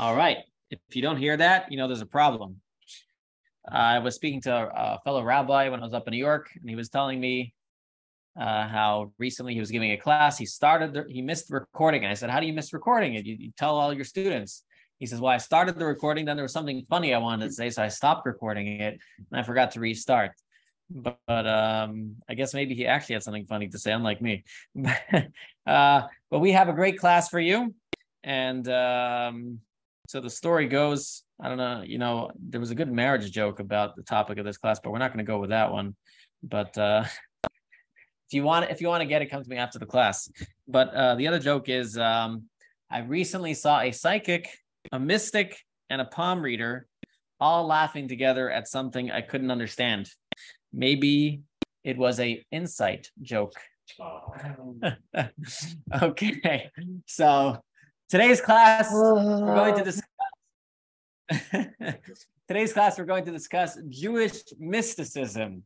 All right. If you don't hear that, you know there's a problem. I was speaking to a fellow rabbi when I was up in New York, and he was telling me uh, how recently he was giving a class. He started, the, he missed recording. I said, How do you miss recording it? You, you tell all your students. He says, Well, I started the recording, then there was something funny I wanted to say, so I stopped recording it and I forgot to restart. But, but um, I guess maybe he actually had something funny to say, unlike me. uh, but we have a great class for you. And um, so the story goes, I don't know, you know, there was a good marriage joke about the topic of this class, but we're not going to go with that one. But uh, if you want, if you want to get it, come to me after the class. But uh, the other joke is, um, I recently saw a psychic, a mystic, and a palm reader all laughing together at something I couldn't understand. Maybe it was a insight joke. okay, so Today's class, we're going to discuss. Today's class, we're going to discuss Jewish mysticism.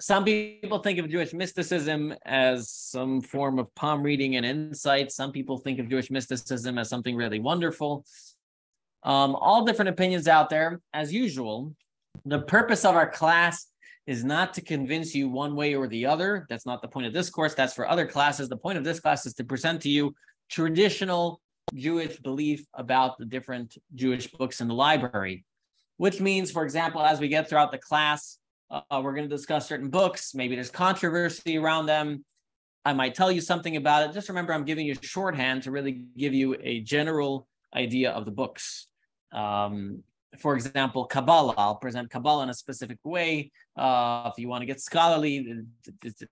Some people think of Jewish mysticism as some form of palm reading and insight. Some people think of Jewish mysticism as something really wonderful. Um, all different opinions out there, as usual. The purpose of our class is not to convince you one way or the other. That's not the point of this course. That's for other classes. The point of this class is to present to you traditional Jewish belief about the different Jewish books in the library, which means, for example, as we get throughout the class, uh, we're going to discuss certain books. Maybe there's controversy around them. I might tell you something about it. Just remember, I'm giving you shorthand to really give you a general idea of the books. Um, for example, Kabbalah. I'll present Kabbalah in a specific way. Uh, if you want to get scholarly,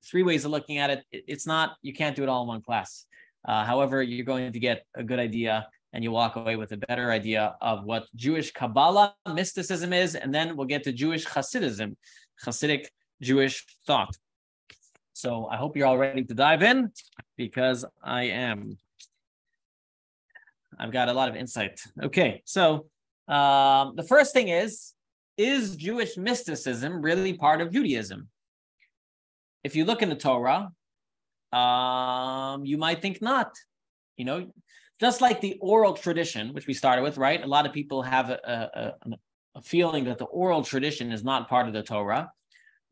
three ways of looking at it. It's not, you can't do it all in one class. Uh, however, you're going to get a good idea and you walk away with a better idea of what Jewish Kabbalah mysticism is. And then we'll get to Jewish Hasidism, Hasidic Jewish thought. So I hope you're all ready to dive in because I am. I've got a lot of insight. Okay, so um, the first thing is Is Jewish mysticism really part of Judaism? If you look in the Torah, um, you might think not. You know, just like the oral tradition, which we started with, right? A lot of people have a, a, a feeling that the oral tradition is not part of the Torah.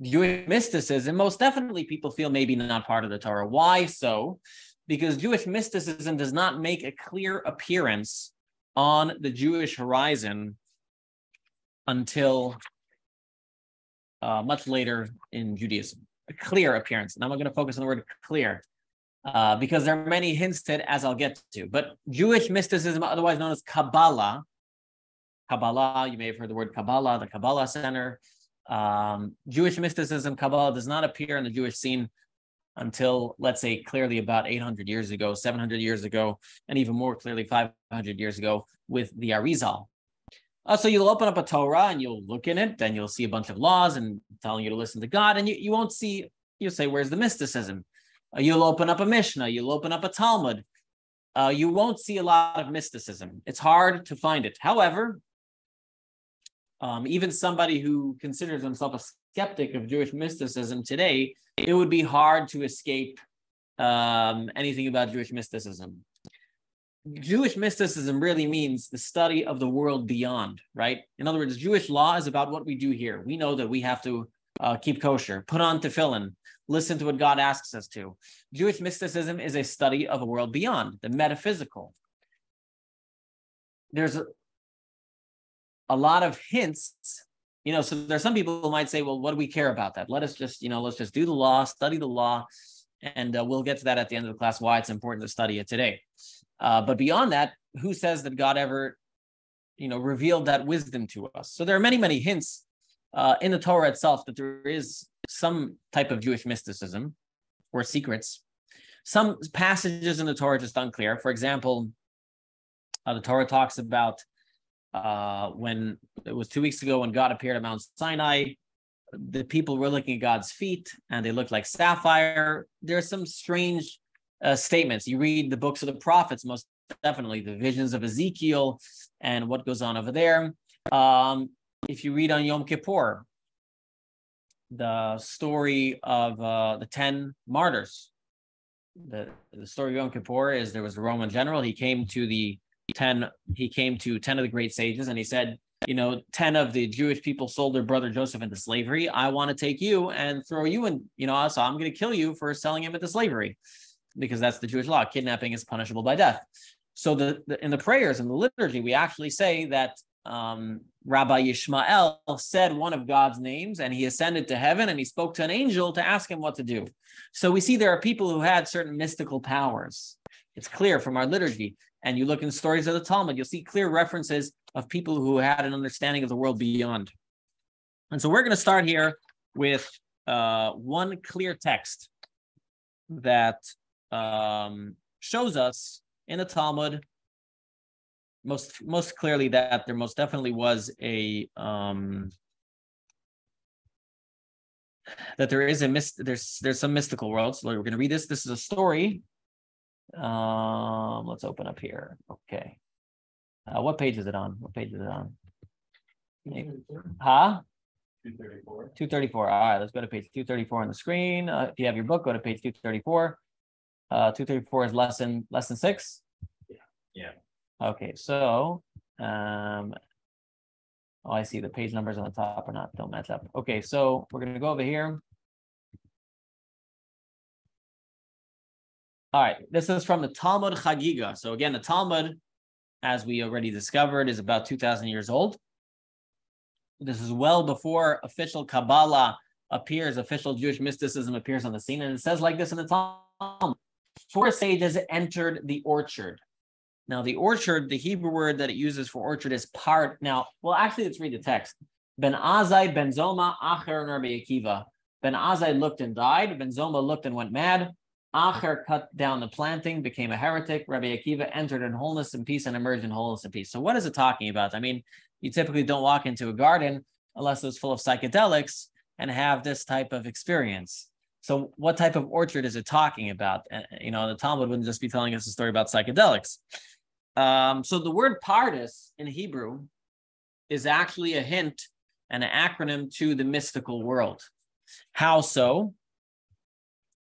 Jewish mysticism, most definitely people feel maybe not part of the Torah. Why so? Because Jewish mysticism does not make a clear appearance on the Jewish horizon until uh, much later in Judaism clear appearance. And I'm going to focus on the word clear uh, because there are many hints to it, as I'll get to. But Jewish mysticism, otherwise known as Kabbalah, Kabbalah, you may have heard the word Kabbalah, the Kabbalah Center. Um, Jewish mysticism, Kabbalah, does not appear in the Jewish scene until, let's say, clearly about 800 years ago, 700 years ago, and even more clearly 500 years ago with the Arizal. Uh, so you'll open up a Torah and you'll look in it, then you'll see a bunch of laws and telling you to listen to God, and you, you won't see, you'll say, where's the mysticism? Uh, you'll open up a Mishnah, you'll open up a Talmud. Uh, you won't see a lot of mysticism. It's hard to find it. However, um, even somebody who considers himself a skeptic of Jewish mysticism today, it would be hard to escape um, anything about Jewish mysticism. Jewish mysticism really means the study of the world beyond, right? In other words, Jewish law is about what we do here. We know that we have to uh, keep kosher, put on tefillin, listen to what God asks us to. Jewish mysticism is a study of a world beyond, the metaphysical. There's a, a lot of hints, you know, so there's some people who might say, well, what do we care about that? Let us just, you know, let's just do the law, study the law, and uh, we'll get to that at the end of the class, why it's important to study it today. Uh, but beyond that, who says that God ever, you know, revealed that wisdom to us? So there are many, many hints uh, in the Torah itself that there is some type of Jewish mysticism or secrets. Some passages in the Torah just unclear. For example, uh, the Torah talks about uh, when it was two weeks ago when God appeared at Mount Sinai, the people were looking at God's feet and they looked like sapphire. There are some strange uh, statements. You read the books of the prophets, most definitely the visions of Ezekiel and what goes on over there. Um, if you read on Yom Kippur, the story of uh, the 10 martyrs, the, the story of Yom Kippur is there was a Roman general. He came to the 10, he came to 10 of the great sages and he said, you know, 10 of the Jewish people sold their brother Joseph into slavery. I want to take you and throw you in, you know, so I'm going to kill you for selling him into slavery because that's the Jewish law. Kidnapping is punishable by death. So the, the in the prayers and the liturgy, we actually say that um, Rabbi Yishmael said one of God's names and he ascended to heaven and he spoke to an angel to ask him what to do. So we see there are people who had certain mystical powers. It's clear from our liturgy. And you look in the stories of the Talmud, you'll see clear references of people who had an understanding of the world beyond. And so we're going to start here with uh, one clear text that um, shows us in the Talmud most most clearly that there most definitely was a um, that there is a mist there's there's some mystical world. So we're going to read this. This is a story. Um, let's open up here. Okay. Uh, what page is it on? What page is it on? Huh? 234. 234. All right, let's go to page 234 on the screen. Uh, if you have your book, go to page 234. Uh, 234 is less than less than six. Yeah. Yeah. Okay, so um oh I see the page numbers on the top are not don't match up. Okay, so we're gonna go over here. All right, this is from the Talmud Chagiga. So again, the Talmud, as we already discovered, is about 2,000 years old. This is well before official Kabbalah appears, official Jewish mysticism appears on the scene. And it says like this in the Talmud, four sages entered the orchard. Now, the orchard, the Hebrew word that it uses for orchard is part. Now, well, actually, let's read the text. Ben Azai, Ben Zoma, Acher, and Rabbi Akiva. Ben Azai looked and died. Ben Zoma looked and went mad. Acher cut down the planting, became a heretic. Rabbi Akiva entered in wholeness and peace and emerged in wholeness and peace. So, what is it talking about? I mean, you typically don't walk into a garden unless it's full of psychedelics and have this type of experience. So, what type of orchard is it talking about? You know, the Talmud wouldn't just be telling us a story about psychedelics. Um, so the word Pardes in Hebrew is actually a hint and an acronym to the mystical world. How so?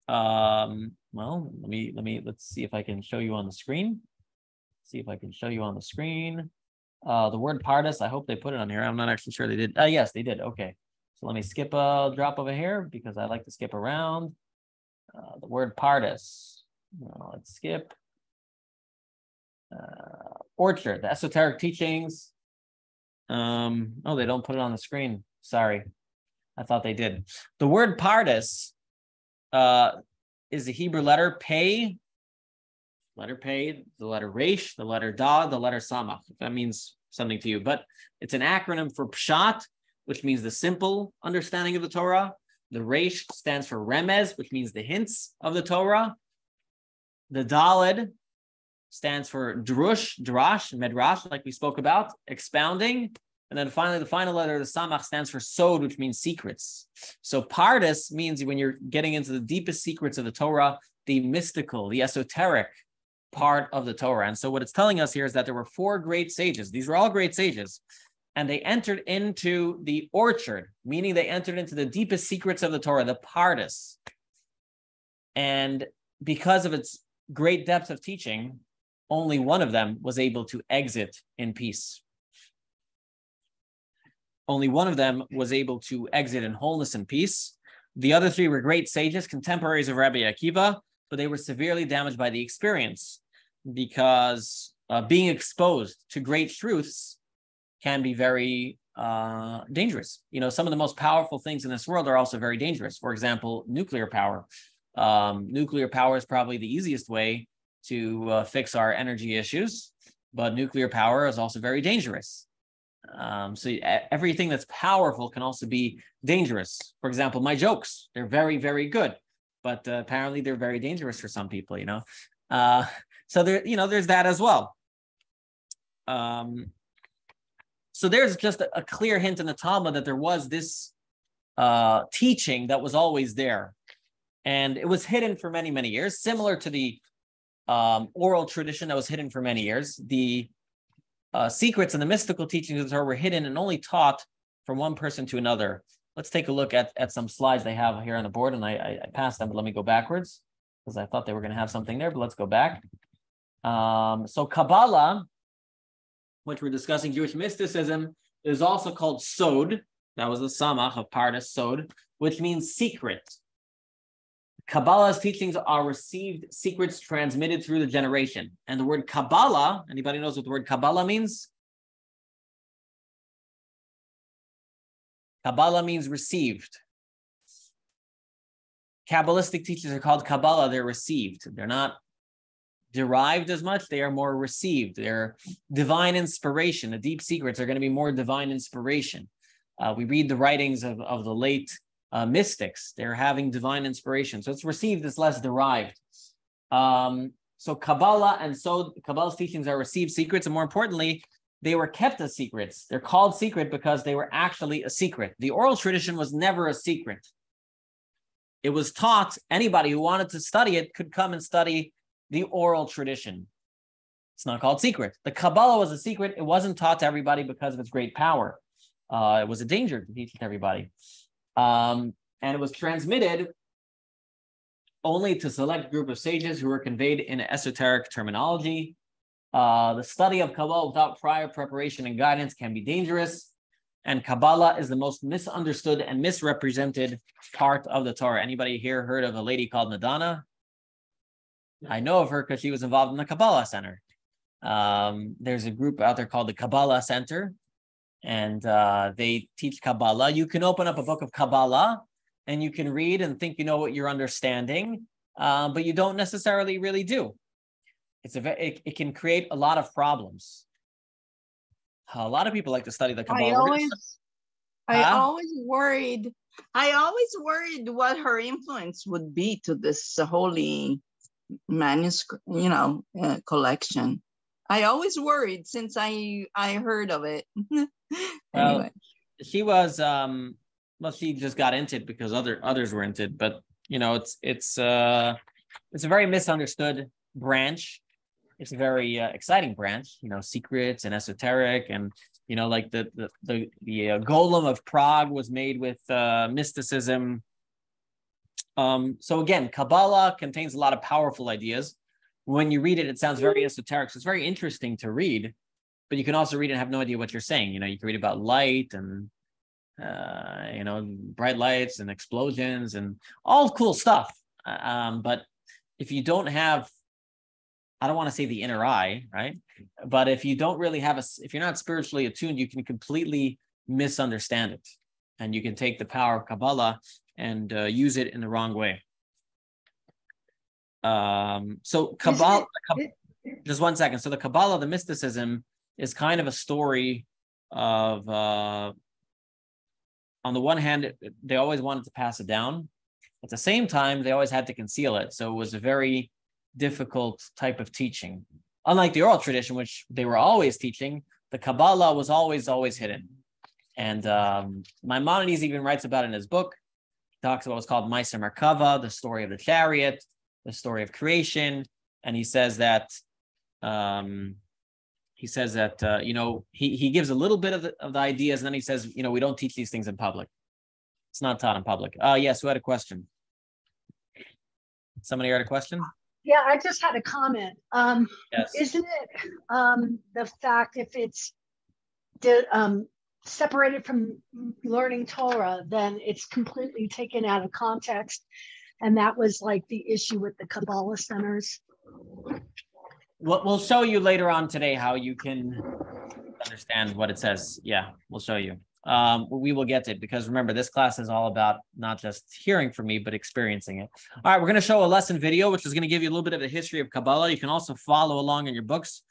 Um, well, let me let me let's see if I can show you on the screen. See if I can show you on the screen. Uh, the word Pardes, I hope they put it on here. I'm not actually sure they did. Uh, yes, they did. Okay. So let me skip a drop over here because I like to skip around. Uh, the word Pardes. let's skip uh, Orchard, the esoteric teachings. Um, oh, they don't put it on the screen. Sorry. I thought they did. The word Pardes uh, is the Hebrew letter pay, letter pay, the letter resh, the letter da, the letter samach. That means something to you, but it's an acronym for pshat, which means the simple understanding of the Torah. The resh stands for remez, which means the hints of the Torah. The daled stands for drush, drash, medrash, like we spoke about, expounding. And then finally, the final letter, the samach, stands for sod, which means secrets. So pardes means when you're getting into the deepest secrets of the Torah, the mystical, the esoteric part of the Torah. And so what it's telling us here is that there were four great sages. These were all great sages. And they entered into the orchard, meaning they entered into the deepest secrets of the Torah, the pardes. And because of its great depth of teaching, only one of them was able to exit in peace. Only one of them was able to exit in wholeness and peace. The other three were great sages, contemporaries of Rabbi Akiva, but they were severely damaged by the experience because uh, being exposed to great truths can be very uh, dangerous. You know, some of the most powerful things in this world are also very dangerous. For example, nuclear power. Um, nuclear power is probably the easiest way to uh, fix our energy issues, but nuclear power is also very dangerous. Um, so everything that's powerful can also be dangerous. For example, my jokes, they're very, very good, but uh, apparently they're very dangerous for some people, you know? Uh, so there, you know, there's that as well. Um, so there's just a, clear hint in the Talmud that there was this uh, teaching that was always there. And it was hidden for many, many years, similar to the um, oral tradition that was hidden for many years. The uh, secrets and the mystical teachings of the Torah were hidden and only taught from one person to another. Let's take a look at, at some slides they have here on the board, and I, I, I passed them, but let me go backwards because I thought they were going to have something there, but let's go back. Um, so Kabbalah which we're discussing Jewish mysticism, is also called Sod. That was the samach of Pardes Sod, which means secret. Kabbalah's teachings are received secrets transmitted through the generation. And the word Kabbalah, anybody knows what the word Kabbalah means? Kabbalah means received. Kabbalistic teachings are called Kabbalah, they're received. They're not derived as much, they are more received. They're divine inspiration. The deep secrets are going to be more divine inspiration. Uh, we read the writings of, of the late uh, mystics. They're having divine inspiration. So it's received, it's less derived. Um, so Kabbalah and so Kabbalah's teachings are received secrets, and more importantly, they were kept as secrets. They're called secret because they were actually a secret. The oral tradition was never a secret. It was taught, anybody who wanted to study it could come and study the oral tradition. It's not called secret. The Kabbalah was a secret. It wasn't taught to everybody because of its great power. Uh, it was a danger to teach it to everybody. Um, and it was transmitted only to select group of sages who were conveyed in esoteric terminology. Uh, the study of Kabbalah without prior preparation and guidance can be dangerous. And Kabbalah is the most misunderstood and misrepresented part of the Torah. Anybody here heard of a lady called Madonna? I know of her because she was involved in the Kabbalah Center. Um, there's a group out there called the Kabbalah Center, and uh, they teach Kabbalah. You can open up a book of Kabbalah and you can read and think you know what you're understanding, uh, but you don't necessarily really do. It's a it, it can create a lot of problems. A lot of people like to study the Kabbalah. I always, I huh? always worried. I always worried what her influence would be to this holy manuscript, you know, uh, collection. I always worried since I I heard of it. anyway. Well, she was um well she just got into it because other others were into it, but you know, it's it's uh it's a very misunderstood branch. It's a very uh, exciting branch, you know, secrets and esoteric and you know like the the the, the uh, golem of Prague was made with uh mysticism. Um so again, Kabbalah contains a lot of powerful ideas when you read it, it sounds very esoteric. So it's very interesting to read, but you can also read and have no idea what you're saying. You know, you can read about light and uh, you know, bright lights and explosions and all cool stuff. Uh, um, but if you don't have, I don't want to say the inner eye, right? But if you don't really have a, if you're not spiritually attuned, you can completely misunderstand it, and you can take the power of Kabbalah and uh, use it in the wrong way. Um, so Kabbalah, just one second. So the Kabbalah, the mysticism, is kind of a story of, uh, on the one hand, they always wanted to pass it down. At the same time, they always had to conceal it. So it was a very difficult type of teaching. Unlike the oral tradition, which they were always teaching, the Kabbalah was always, always hidden. And um, Maimonides even writes about it in his book. Talks about what's called Maaseh Merkava, the story of the chariot, the story of creation, and he says that um, he says that uh, you know he he gives a little bit of the, of the ideas, and then he says you know we don't teach these things in public. It's not taught in public. Uh, yes, who had a question? Somebody had a question. Yeah, I just had a comment. Um, yes. Isn't it um, the fact if it's de- um, separated from learning Torah, then it's completely taken out of context and that was like the issue with the Kabbalah centers. We'll show you later on today how you can understand what it says. Yeah, we'll show you. Um, we will get to it because remember, this class is all about not just hearing from me, but experiencing it. All right, we're going to show a lesson video, which is going to give you a little bit of the history of Kabbalah. You can also follow along in your books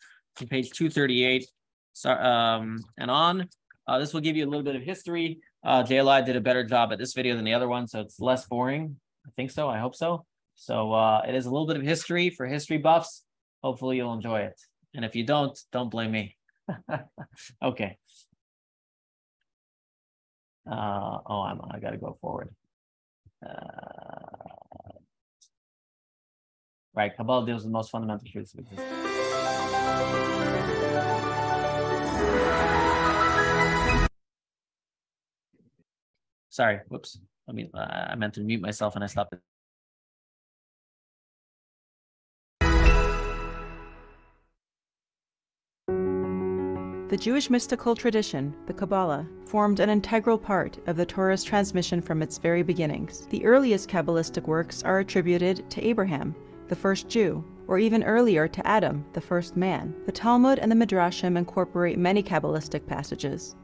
on page 238 so, um, and on. Uh, this will give you a little bit of history. Uh, JLI did a better job at this video than the other one, so it's less boring. I think so. I hope so. So uh, it is a little bit of history for history buffs. Hopefully you'll enjoy it. And if you don't, don't blame me. okay. Uh, oh, I'm, I got to go forward. Uh, right. Kabbalah deals with the most fundamental truths of existence. Sorry. Whoops. I mean, uh, I meant to mute myself and I stopped. The Jewish mystical tradition, the Kabbalah, formed an integral part of the Torah's transmission from its very beginnings. The earliest Kabbalistic works are attributed to Abraham, the first Jew, or even earlier to Adam, the first man. The Talmud and the Midrashim incorporate many Kabbalistic passages.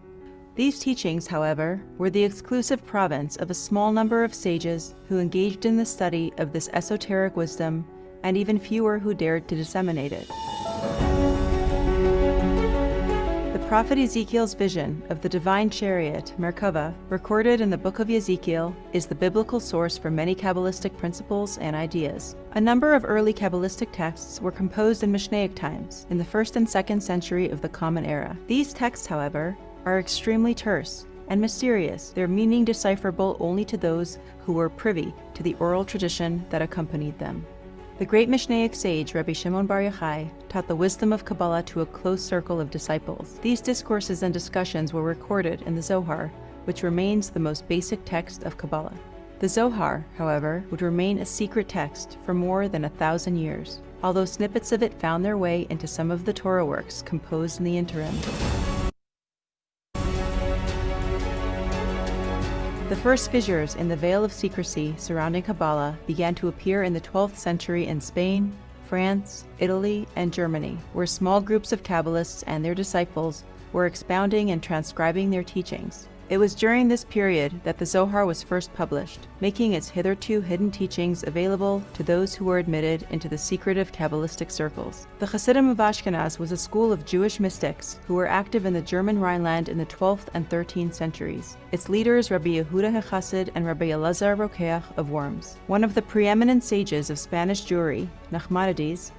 These teachings, however, were the exclusive province of a small number of sages who engaged in the study of this esoteric wisdom, and even fewer who dared to disseminate it The prophet Ezekiel's vision of the divine chariot, Merkava, recorded in the book of Ezekiel, is the biblical source for many Kabbalistic principles and ideas. A number of early Kabbalistic texts were composed in Mishnaic times, in the first and second century of the Common Era. These texts, however, are extremely terse and mysterious, their meaning decipherable only to those who were privy to the oral tradition that accompanied them. The great Mishnaic sage Rabbi Shimon Bar Yochai taught the wisdom of Kabbalah to a close circle of disciples. These discourses and discussions were recorded in the Zohar, which remains the most basic text of Kabbalah. The Zohar, however, would remain a secret text for more than a thousand years, although snippets of it found their way into some of the Torah works composed in the interim. The first fissures in the veil of secrecy surrounding Kabbalah began to appear in the 12th century in Spain, France, Italy, and Germany, where small groups of Kabbalists and their disciples were expounding and transcribing their teachings. It was during this period that the Zohar was first published, making its hitherto hidden teachings available to those who were admitted into the secretive Kabbalistic circles. The Hasidim of Ashkenaz was a school of Jewish mystics who were active in the German Rhineland in the 12th and 13th centuries. Its leaders Rabbi Yehuda HaChassid and Rabbi Elazar Rokeach of Worms. One of the preeminent sages of Spanish Jewry, Nachmanides,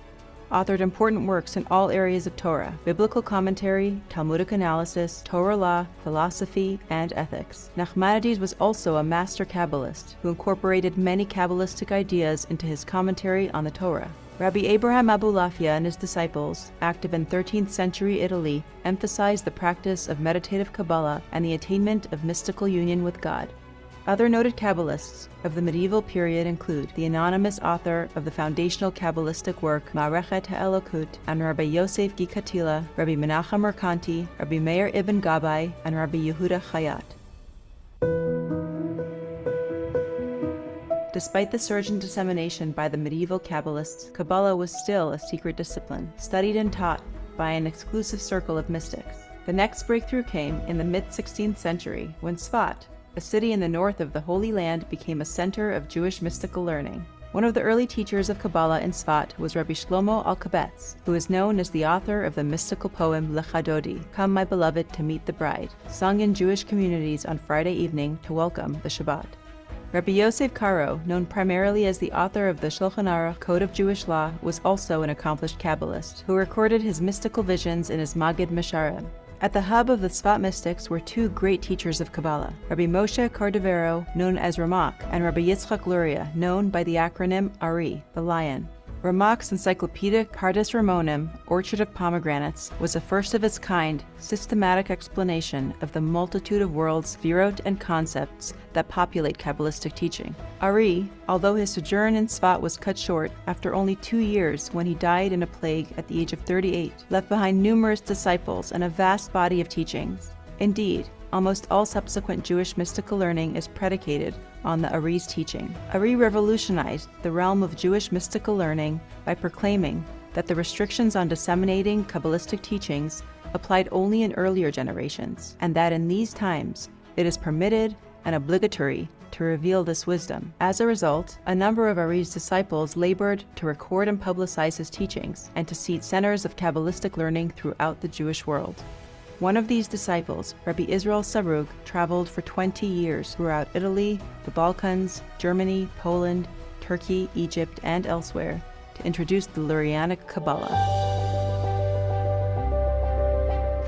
authored important works in all areas of Torah biblical commentary, Talmudic analysis, Torah law, philosophy, and ethics. Nachmanides was also a master Kabbalist who incorporated many Kabbalistic ideas into his commentary on the Torah. Rabbi Abraham Abulafia and his disciples, active in 13th century Italy, emphasized the practice of meditative Kabbalah and the attainment of mystical union with God. Other noted Kabbalists of the medieval period include the anonymous author of the foundational Kabbalistic work Marechet HaElokut and Rabbi Yosef Gikatila, Rabbi Menachem Merkanti, Rabbi Meir ibn Gabbai, and Rabbi Yehuda Chayat. Despite the surge in dissemination by the medieval Kabbalists, Kabbalah was still a secret discipline, studied and taught by an exclusive circle of mystics. The next breakthrough came in the mid 16th century when Sfat, a city in the north of the Holy Land became a center of Jewish mystical learning. One of the early teachers of Kabbalah in Sfat was Rabbi Shlomo Alkabetz, who is known as the author of the mystical poem Lecha Dodi, Come My Beloved to Meet the Bride, sung in Jewish communities on Friday evening to welcome the Shabbat. Rabbi Yosef Karo, known primarily as the author of the Shulchan Aruch Code of Jewish Law, was also an accomplished Kabbalist, who recorded his mystical visions in his Magid Mesharim, at the hub of the Sfat mystics were two great teachers of Kabbalah, Rabbi Moshe Cordovero, known as Ramak, and Rabbi Yitzchak Luria, known by the acronym ARI, the Lion. Ramak's encyclopedic Pardes Rimonim, Orchard of Pomegranates, was a first of its kind, systematic explanation of the multitude of worlds, sefirot, and concepts that populate Kabbalistic teaching. Ari, although his sojourn in Sfat was cut short after only two years when he died in a plague at the age of 38, left behind numerous disciples and a vast body of teachings. Indeed, almost all subsequent Jewish mystical learning is predicated on the Ari's teaching. Ari revolutionized the realm of Jewish mystical learning by proclaiming that the restrictions on disseminating Kabbalistic teachings applied only in earlier generations, and that in these times it is permitted and obligatory to reveal this wisdom. As a result, a number of Ari's disciples labored to record and publicize his teachings and to seed centers of Kabbalistic learning throughout the Jewish world. One of these disciples, Rabbi Israel Sarug, traveled for 20 years throughout Italy, the Balkans, Germany, Poland, Turkey, Egypt, and elsewhere to introduce the Lurianic Kabbalah.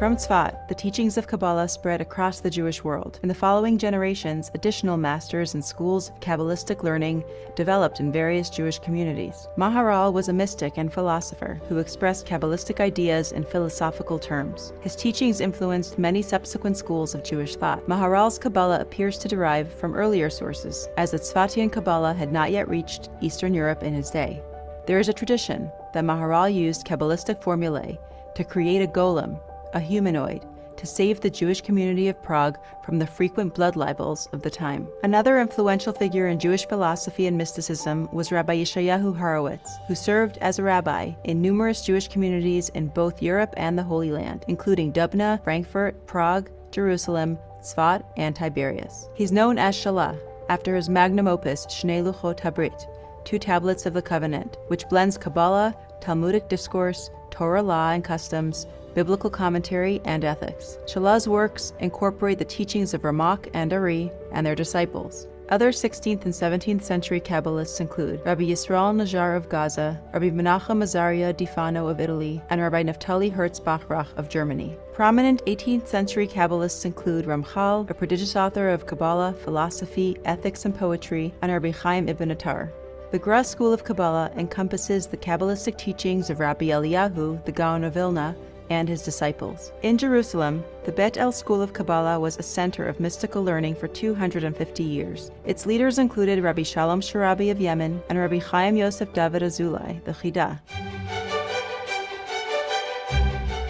From Tzfat, the teachings of Kabbalah spread across the Jewish world. In the following generations, additional masters and schools of Kabbalistic learning developed in various Jewish communities. Maharal was a mystic and philosopher who expressed Kabbalistic ideas in philosophical terms. His teachings influenced many subsequent schools of Jewish thought. Maharal's Kabbalah appears to derive from earlier sources, as the Tzfatian Kabbalah had not yet reached Eastern Europe in his day. There is a tradition that Maharal used Kabbalistic formulae to create a golem a humanoid, to save the Jewish community of Prague from the frequent blood libels of the time. Another influential figure in Jewish philosophy and mysticism was Rabbi Yeshayahu Horowitz, who served as a rabbi in numerous Jewish communities in both Europe and the Holy Land, including Dubna, Frankfurt, Prague, Jerusalem, Tzfat, and Tiberias. He's known as Shalah after his magnum opus Shnei Luchot Habrit, Two Tablets of the Covenant, which blends Kabbalah, Talmudic discourse, Torah law and customs, biblical commentary, and ethics. Shalah's works incorporate the teachings of Ramak and Ari and their disciples. Other 16th and 17th century Kabbalists include Rabbi Yisrael Najar of Gaza, Rabbi Menachem Azaria di Fano of Italy, and Rabbi Naftali Herz Bachrach of Germany. Prominent 18th century Kabbalists include Ramchal, a prodigious author of Kabbalah, philosophy, ethics, and poetry, and Rabbi Chaim ibn Attar. The Gra school of Kabbalah encompasses the Kabbalistic teachings of Rabbi Eliyahu, the Gaon of Vilna, and his disciples. In Jerusalem, the Bet El School of Kabbalah was a center of mystical learning for 250 years. Its leaders included Rabbi Shalom Sharabi of Yemen and Rabbi Chaim Yosef David Azulai, the Chida.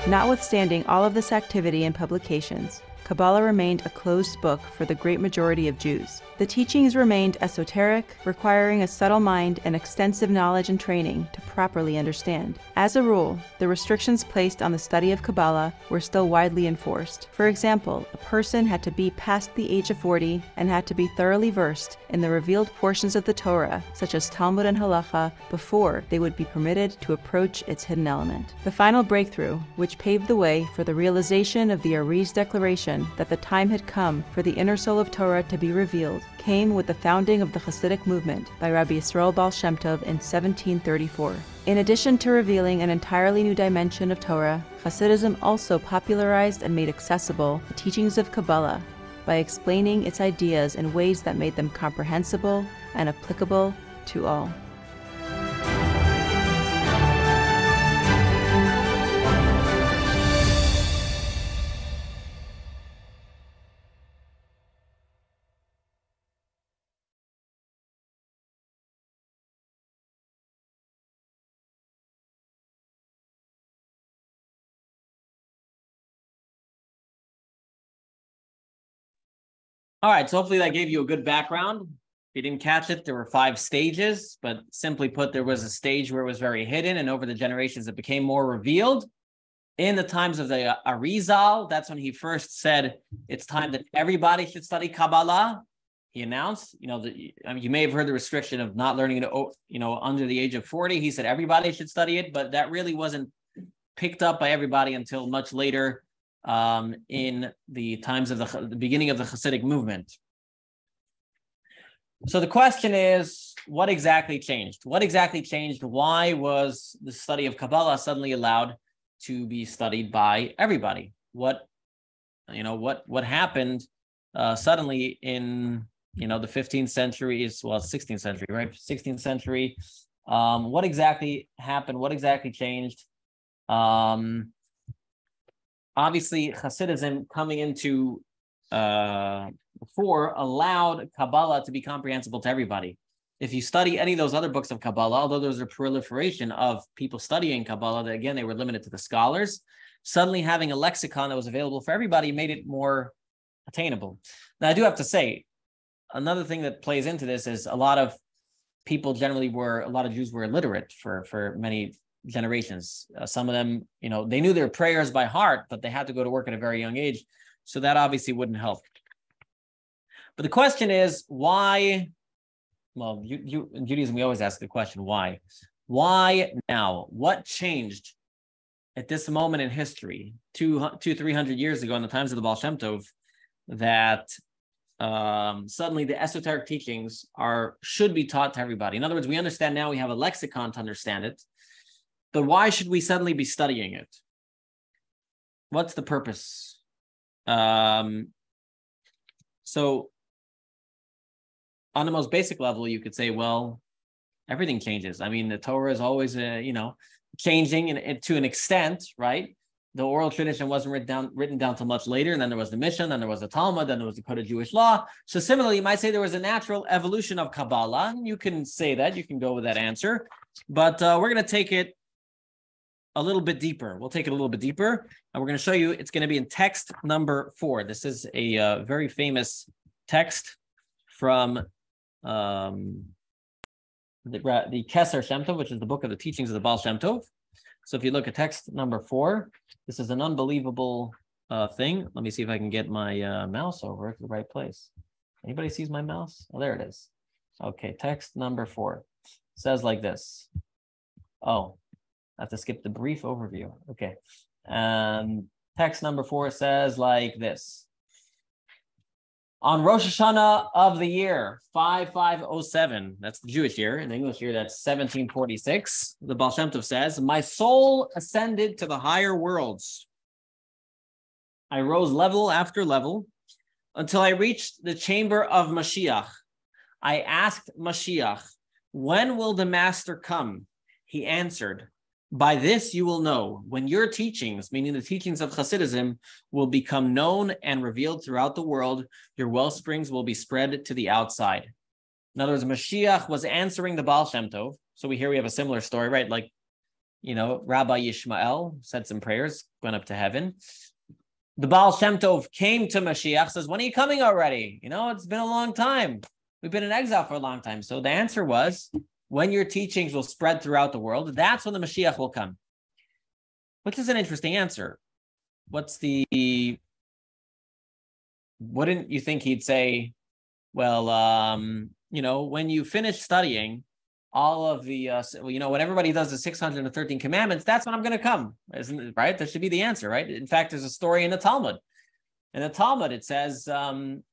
Notwithstanding all of this activity and publications, Kabbalah remained a closed book for the great majority of Jews. The teachings remained esoteric, requiring a subtle mind and extensive knowledge and training to properly understand. As a rule, the restrictions placed on the study of Kabbalah were still widely enforced. For example, a person had to be past the age of 40 and had to be thoroughly versed in the revealed portions of the Torah, such as Talmud and Halacha, before they would be permitted to approach its hidden element. The final breakthrough, which paved the way for the realization of the Ari's declaration that the time had come for the inner soul of Torah to be revealed, came with the founding of the Hasidic movement by Rabbi Yisrael Baal Shem Tov in 1734. In addition to revealing an entirely new dimension of Torah, Hasidism also popularized and made accessible the teachings of Kabbalah by explaining its ideas in ways that made them comprehensible and applicable to all. All right, so hopefully that gave you a good background. If you didn't catch it, there were five stages, but simply put, there was a stage where it was very hidden, and over the generations, it became more revealed. In the times of the uh, Arizal, that's when he first said it's time that everybody should study Kabbalah. He announced, you know, I mean, you may have heard the restriction of not learning it, you know, under the age of 40. He said everybody should study it, but that really wasn't picked up by everybody until much later um, in the times of the, the beginning of the Hasidic movement. So the question is, what exactly changed? What exactly changed? Why was the study of Kabbalah suddenly allowed to be studied by everybody? What, you know, what what happened uh, suddenly in you know the 15th century is well 16th century, right? 16th century. Um, what exactly happened? What exactly changed? Um, obviously Hasidism coming into uh, before allowed Kabbalah to be comprehensible to everybody. If you study any of those other books of Kabbalah, although there's a proliferation of people studying Kabbalah, that again they were limited to the scholars. Suddenly, having a lexicon that was available for everybody made it more attainable. Now, I do have to say, another thing that plays into this is a lot of people generally were a lot of Jews were illiterate for for many generations. Uh, some of them, you know, they knew their prayers by heart, but they had to go to work at a very young age. So that obviously wouldn't help. But the question is why? Well, you, you, in Judaism, we always ask the question why? Why now? What changed at this moment in history, two, two, three hundred years ago, in the times of the Baal Shem Tov, that um, suddenly the esoteric teachings are should be taught to everybody. In other words, we understand now we have a lexicon to understand it, but why should we suddenly be studying it? What's the purpose? Um, so, on the most basic level, you could say, well, everything changes. I mean, the Torah is always, uh, you know, changing and, to an extent, right? The oral tradition wasn't written down written down till much later, and then there was the Mishnah, then there was the Talmud, then there was the Code of Jewish Law. So similarly, you might say there was a natural evolution of Kabbalah. You can say that, you can go with that answer, but uh, we're going to take it a little bit deeper. We'll take it a little bit deeper, and we're going to show you. It's going to be in text number four. This is a uh, very famous text from um, the the Keser Shem Tov, which is the book of the teachings of the Baal Shem Tov. So if you look at text number four, this is an unbelievable uh, thing. Let me see if I can get my uh, mouse over to the right place. Anybody sees my mouse? Oh, there it is. Okay, text number four says like this. Oh, I have to skip the brief overview. Okay. Um, text number four says like this. On Rosh Hashanah of the year 5507, that's the Jewish year. In English year, that's 1746. The Baal Shem Tov says, My soul ascended to the higher worlds. I rose level after level until I reached the chamber of Mashiach. I asked Mashiach, When will the master come? He answered, by this you will know when your teachings, meaning the teachings of Hasidism, will become known and revealed throughout the world, your well springs will be spread to the outside. In other words, Mashiach was answering the Baal Shem Tov. So we hear we have a similar story, right? Like, you know, Rabbi Yishmael said some prayers, went up to heaven. The Baal Shem Tov came to Mashiach, says, When are you coming already? You know, it's been a long time. We've been in exile for a long time. So the answer was, when your teachings will spread throughout the world, that's when the Mashiach will come. Which is an interesting answer. What's the wouldn't you think he'd say, well, um, you know, when you finish studying all of the, uh, you know, when everybody does the 613 commandments, that's when I'm going to come, isn't it? Right? That should be the answer, right? In fact, there's a story in the Talmud. In the Talmud, it says, um,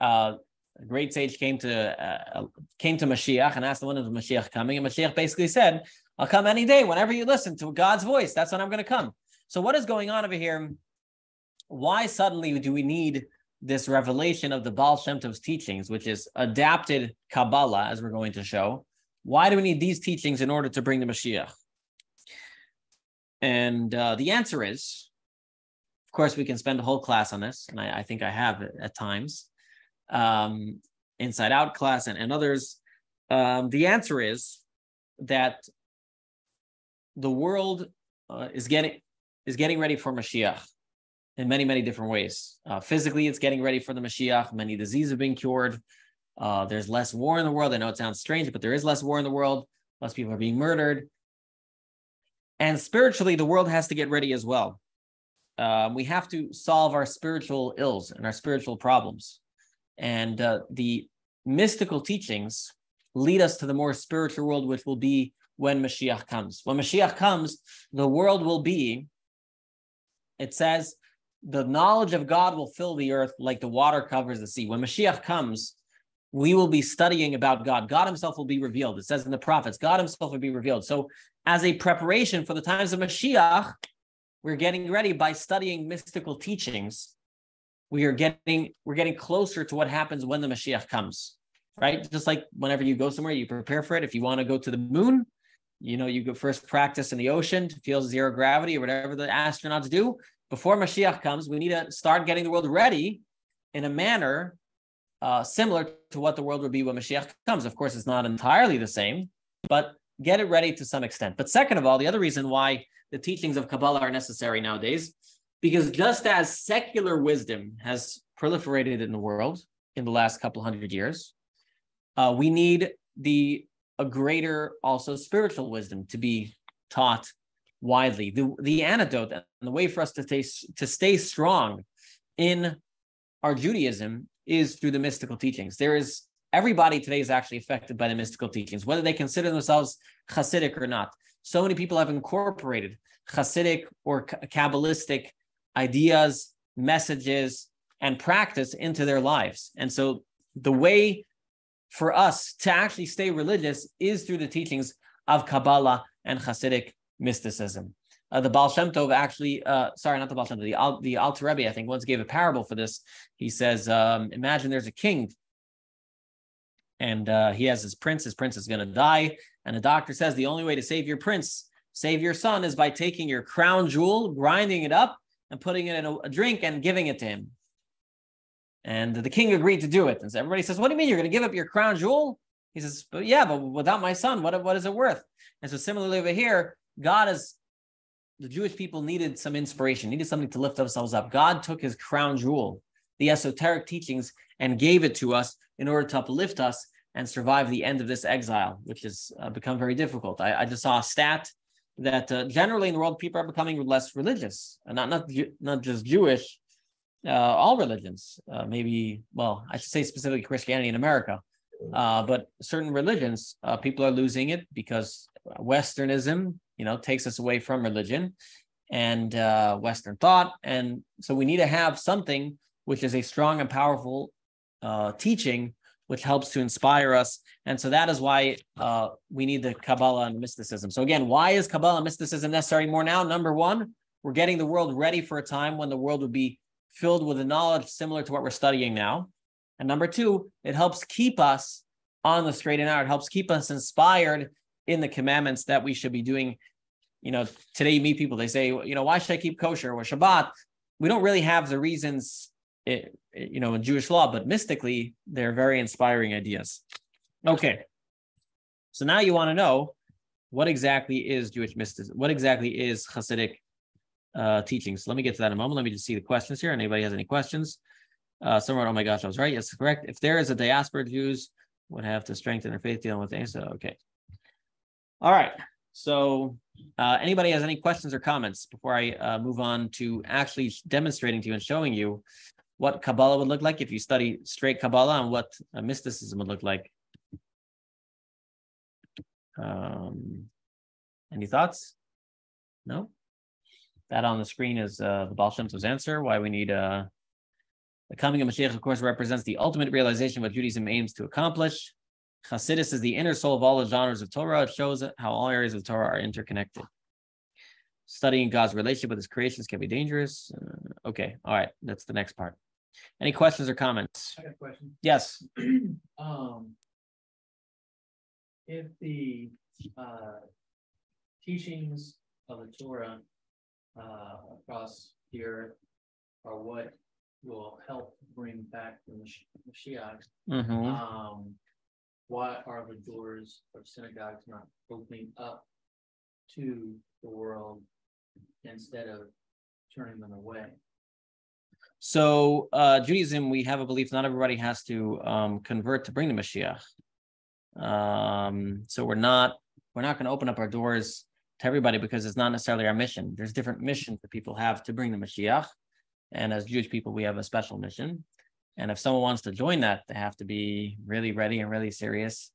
uh, a great sage came to uh, came to Mashiach and asked when is the Mashiach coming, and Mashiach basically said, "I'll come any day whenever you listen to God's voice. That's when I'm going to come." So, what is going on over here? Why suddenly do we need this revelation of the Baal Shem Tov's teachings, which is adapted Kabbalah, as we're going to show? Why do we need these teachings in order to bring the Mashiach? And uh, the answer is, of course, we can spend a whole class on this, and I, I think I have at times um, Inside Out class and, and others? Um, the answer is that the world uh, is getting is getting ready for Mashiach in many many different ways. Uh, physically, it's getting ready for the Mashiach. Many diseases have been cured. Uh, there's less war in the world. I know it sounds strange, but there is less war in the world. Less people are being murdered. And spiritually, the world has to get ready as well. Um, we have to solve our spiritual ills and our spiritual problems. And uh, the mystical teachings lead us to the more spiritual world, which will be when Mashiach comes. When Mashiach comes, the world will be, it says, the knowledge of God will fill the earth like the water covers the sea. When Mashiach comes, we will be studying about God. God himself will be revealed. It says in the prophets, God himself will be revealed. So, as a preparation for the times of Mashiach, we're getting ready by studying mystical teachings we are getting we're getting closer to what happens when the Mashiach comes, right? Just like whenever you go somewhere, you prepare for it. If you want to go to the moon, you know, you go first practice in the ocean to feel zero gravity or whatever the astronauts do. Before Mashiach comes, we need to start getting the world ready in a manner uh, similar to what the world would be when Mashiach comes. Of course, it's not entirely the same, but get it ready to some extent. But second of all, the other reason why the teachings of Kabbalah are necessary nowadays because just as secular wisdom has proliferated in the world in the last couple hundred years, uh, we need the a greater also spiritual wisdom to be taught widely. The the antidote and the way for us to stay to stay strong in our Judaism is through the mystical teachings. There is everybody today is actually affected by the mystical teachings, whether they consider themselves Hasidic or not. So many people have incorporated Hasidic or Kabbalistic ideas, messages, and practice into their lives. And so the way for us to actually stay religious is through the teachings of Kabbalah and Hasidic mysticism. Uh, the Baal Shem Tov actually, uh, sorry, not the Baal Shem Tov, the, Al, the Alter Rebbe, I think, once gave a parable for this. He says, um, imagine there's a king and uh, he has his prince. His prince is going to die. And the doctor says the only way to save your prince, save your son, is by taking your crown jewel, grinding it up, and putting it in a, a drink and giving it to him. And the king agreed to do it. And so everybody says, What do you mean you're going to give up your crown jewel? He says, But yeah, but without my son, what, what is it worth? And so similarly over here, God is the Jewish people needed some inspiration, needed something to lift themselves up. God took his crown jewel, the esoteric teachings, and gave it to us in order to uplift us and survive the end of this exile, which has uh, become very difficult. I, I, just saw a stat that uh, generally in the world, people are becoming less religious, and not not not just Jewish, uh, all religions. Uh, maybe, well, I should say specifically Christianity in America, uh, but certain religions, uh, people are losing it because Westernism, you know, takes us away from religion and Western thought, and so we need to have something which is a strong and powerful teaching which helps to inspire us. And so that is why uh, we need the Kabbalah and mysticism. So again, why is Kabbalah and mysticism necessary more now? Number one, we're getting the world ready for a time when the world would be filled with a knowledge similar to what we're studying now. And number two, it helps keep us on the straight and narrow. It helps keep us inspired in the commandments that we should be doing. You know, today you meet people, they say, you know, why should I keep kosher or Shabbat? We don't really have the reasons it, you know, in Jewish law, but mystically, they're very inspiring ideas. Okay. So now you want to know what exactly is Jewish mysticism? What exactly is Hasidic uh, teachings? Let me get to that in a moment. Let me just see the questions here. Anybody has any questions? Uh, someone, oh my gosh, I was right. Yes, correct. If there is a diaspora Jews would have to strengthen their faith dealing with things. So, okay. All right. So, uh, anybody has any questions or comments before I uh, move on to actually demonstrating to you and showing you what Kabbalah would look like if you study straight Kabbalah and what mysticism would look like. Um, any thoughts? No? That on the screen is uh, the Baal Shem Tov's answer, why we need uh, the coming of Mashiach, of course, represents the ultimate realization of what Judaism aims to accomplish. Hasidus is the inner soul of all the genres of Torah. It shows how all areas of Torah are interconnected. Studying God's relationship with his creations can be dangerous. Uh, okay, all right, that's the next part. Any questions or comments? I got a question. Yes. Um, if the uh, teachings of the Torah uh, across the earth are what will help bring back the Mashiach, Mhm. um, why are the doors of synagogues not opening up to the world instead of turning them away? So uh, Judaism, we have a belief not everybody has to um, convert to bring the Mashiach. Um, so we're not we're not going to open up our doors to everybody because it's not necessarily our mission. There's different missions that people have to bring the Mashiach, and as Jewish people, we have a special mission. And if someone wants to join that, they have to be really ready and really serious,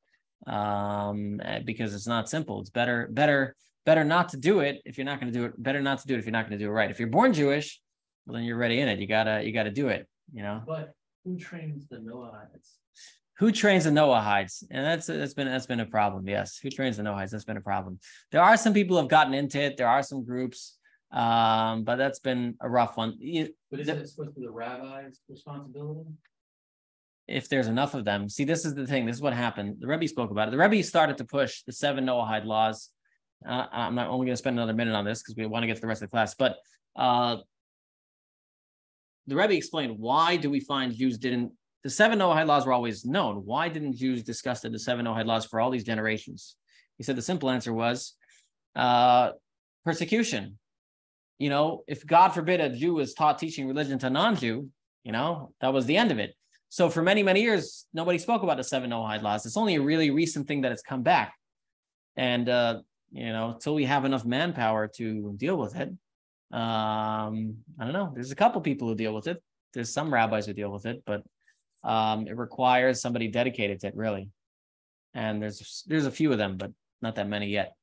um, eh, because it's not simple. It's better better better not to do it if you're not going to do it. Better not to do it if you're not going to do it right. If you're born Jewish, well then you're ready in it. You gotta you gotta do it. You know. But who trains the Noahides? Who trains the Noahides? And that's that's been that's been a problem. Yes, who trains the Noahides? That's been a problem. There are some people who have gotten into it. There are some groups, um, but that's been a rough one. But is it supposed to be the rabbi's responsibility? If there's enough of them, see, this is the thing. This is what happened. The Rebbe spoke about it. The Rebbe started to push the seven Noahide laws. Uh, I'm not only going to spend another minute on this because we want to get to the rest of the class, but uh, the Rebbe explained why do we find Jews didn't the seven Noahide laws were always known. Why didn't Jews discuss the seven Noahide laws for all these generations? He said the simple answer was uh, persecution. You know, if God forbid a Jew was taught teaching religion to non-Jew, you know, that was the end of it. So for many, many years, nobody spoke about the seven Noahide laws. It's only a really recent thing that it's come back. And, uh, you know, until we have enough manpower to deal with it, um, I don't know. There's a couple people who deal with it. There's some rabbis who deal with it, but um, it requires somebody dedicated to it, really. And there's there's a few of them, but not that many yet.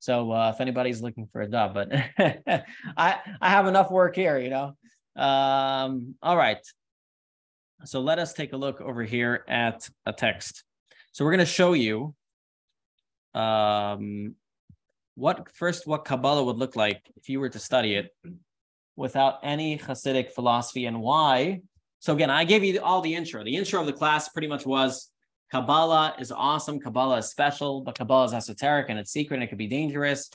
So uh, if anybody's looking for a job, but I I have enough work here, you know. Um, all right. So let us take a look over here at a text. So we're going to show you um, what first what Kabbalah would look like if you were to study it without any Hasidic philosophy and why. So again, I gave you all the intro. The intro of the class pretty much was Kabbalah is awesome, Kabbalah is special, but Kabbalah is esoteric and it's secret and it could be dangerous.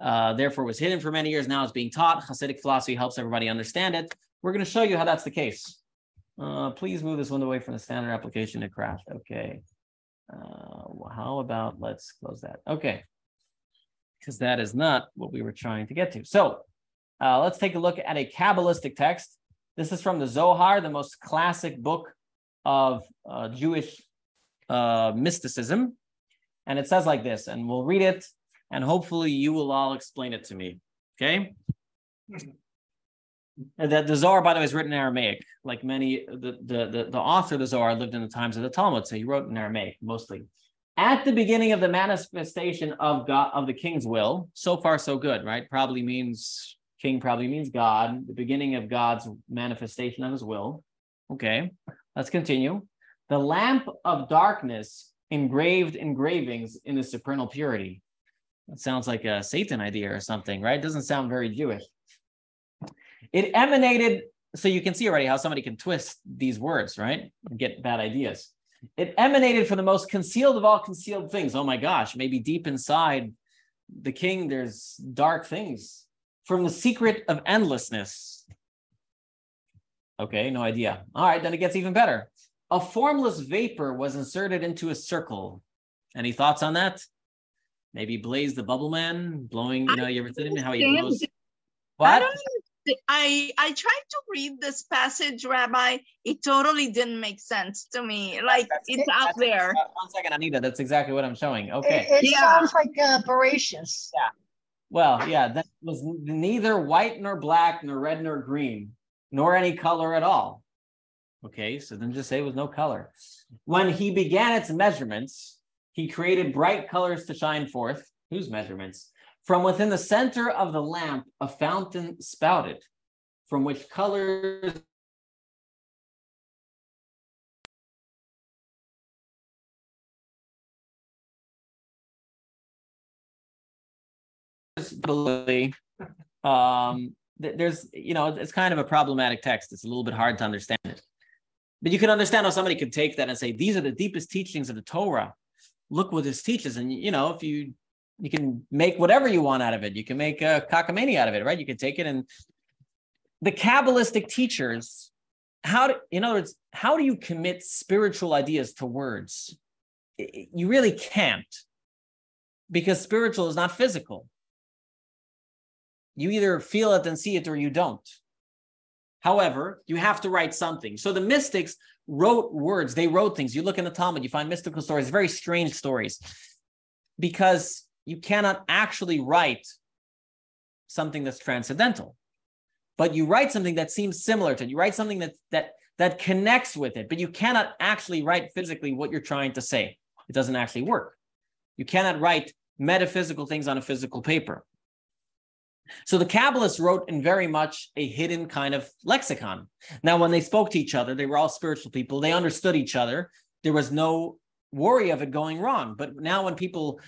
Uh, therefore, it was hidden for many years. Now it's being taught. Hasidic philosophy helps everybody understand it. We're going to show you how that's the case. Uh, please move this window away from the standard application to craft. Okay. Uh, how about let's close that? Okay. Because that is not what we were trying to get to. So uh, let's take a look at a Kabbalistic text. This is from the Zohar, the most classic book of uh, Jewish uh, mysticism. And it says like this, and we'll read it, and hopefully you will all explain it to me. Okay? that the Zohar, by the way, is written in Aramaic. Like many, the, the, the, the author of the Zohar lived in the times of the Talmud, so he wrote in Aramaic mostly. At the beginning of the manifestation of God of the king's will, so far so good, right? Probably means king, probably means God, the beginning of God's manifestation of his will. Okay, let's continue. The lamp of darkness engraved engravings in the supernal purity. That sounds like a Satan idea or something, right? It doesn't sound very Jewish. It emanated, so you can see already how somebody can twist these words, right? And get bad ideas. It emanated from the most concealed of all concealed things. Oh my gosh, maybe deep inside the king, there's dark things from the secret of endlessness. Okay, no idea. All right, then it gets even better. A formless vapor was inserted into a circle. Any thoughts on that? Maybe Blaze the Bubble Man blowing, you know, you ever seen him how he blows? What? I don't I I tried to read this passage, Rabbi. It totally didn't make sense to me. Like that's, it's out there. One second, Anita. That's exactly what I'm showing. Okay. It, it yeah. sounds like uh, voracious. Yeah. Well, yeah, that was neither white nor black nor red nor green nor any color at all. Okay, so then just say it was no color. When he began its measurements, he created bright colors to shine forth. Whose measurements? From within the center of the lamp, a fountain spouted, from which colors um there's you know it's kind of a problematic text. It's a little bit hard to understand it. But you can understand how somebody could take that and say these are the deepest teachings of the torah. Look what this teaches. And you know if you you can make whatever you want out of it. You can make a cockamamie out of it, right? You can take it and the Kabbalistic teachers, how do, in other words, how do you commit spiritual ideas to words? You really can't because spiritual is not physical. You either feel it and see it or you don't. However, you have to write something. So the mystics wrote words, they wrote things. You look in the Talmud, you find mystical stories, very strange stories, because you cannot actually write something that's transcendental but you write something that seems similar to it. You write something that that that connects with it, but you cannot actually write physically what you're trying to say. It doesn't actually work. You cannot write metaphysical things on a physical paper. So the Kabbalists wrote in very much a hidden kind of lexicon. Now, when they spoke to each other, they were all spiritual people. They understood each other. There was no worry of it going wrong. But now, when people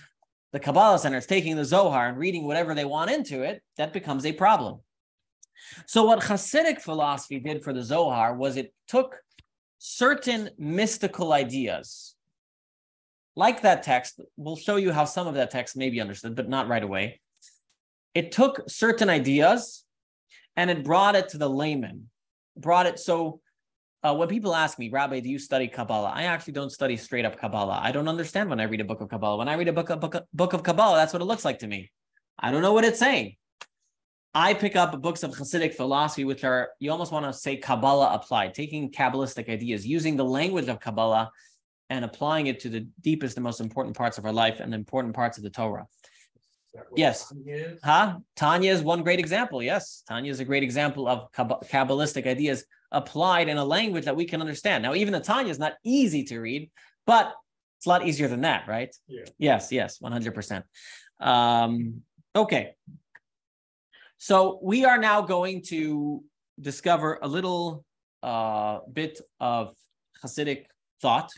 the Kabbalah Center is taking the Zohar and reading whatever they want into it, that becomes a problem. So, what Hasidic philosophy did for the Zohar was it took certain mystical ideas, like that text. We'll show you how some of that text may be understood, but not right away. It took certain ideas and it brought it to the layman, brought it so uh, when people ask me, Rabbi, do you study Kabbalah? I actually don't study straight up Kabbalah. I don't understand when I read a book of Kabbalah. When I read a book, a book, book of Kabbalah, that's what it looks like to me. I don't know what it's saying. I pick up books of Hasidic philosophy, which are, you almost want to say Kabbalah applied, taking Kabbalistic ideas, using the language of Kabbalah and applying it to the deepest and most important parts of our life and the important parts of the Torah. Yes. Huh? Tanya is one great example. Yes. Tanya is a great example of Kabbalistic ideas applied in a language that we can understand. Now, even the Tanya is not easy to read, but it's a lot easier than that, right? Yeah. Yes, yes, 100%. Um, okay. So we are now going to discover a little uh, bit of Hasidic thought,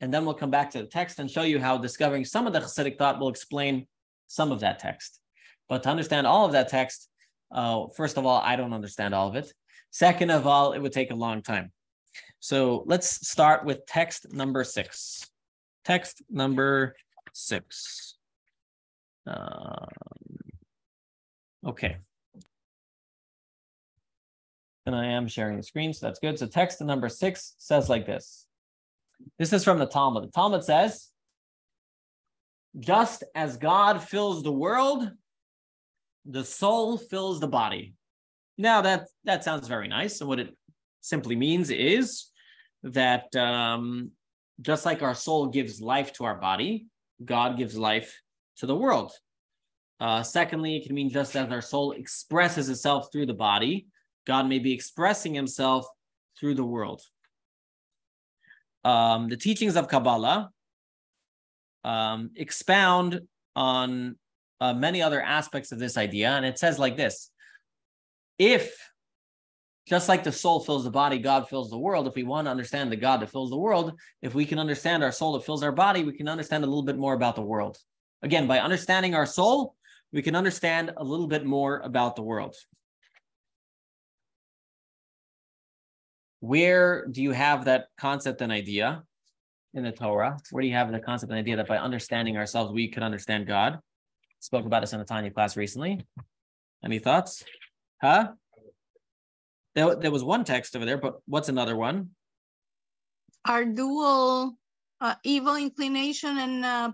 and then we'll come back to the text and show you how discovering some of the Hasidic thought will explain some of that text. But to understand all of that text, uh, first of all, I don't understand all of it. Second of all, it would take a long time. So let's start with text number six. Text number six. Um, okay. And I am sharing the screen, so that's good. So text number six says like this. This is from the Talmud. The Talmud says, just as God fills the world, the soul fills the body. Now that that sounds very nice. And what it simply means is that um, just like our soul gives life to our body, God gives life to the world. Uh, secondly, it can mean just as our soul expresses itself through the body, God may be expressing himself through the world. Um, the teachings of Kabbalah um, expound on uh, many other aspects of this idea. And it says like this If, just like the soul fills the body, God fills the world, if we want to understand the God that fills the world, if we can understand our soul that fills our body, we can understand a little bit more about the world. Again, by understanding our soul, we can understand a little bit more about the world. Where do you have that concept and idea in the Torah? Where do you have the concept and idea that by understanding ourselves, we could understand God? Spoke about this in the Tanya class recently. Any thoughts? Huh? There, there was one text over there, but what's another one? Our dual uh, evil inclination and uh,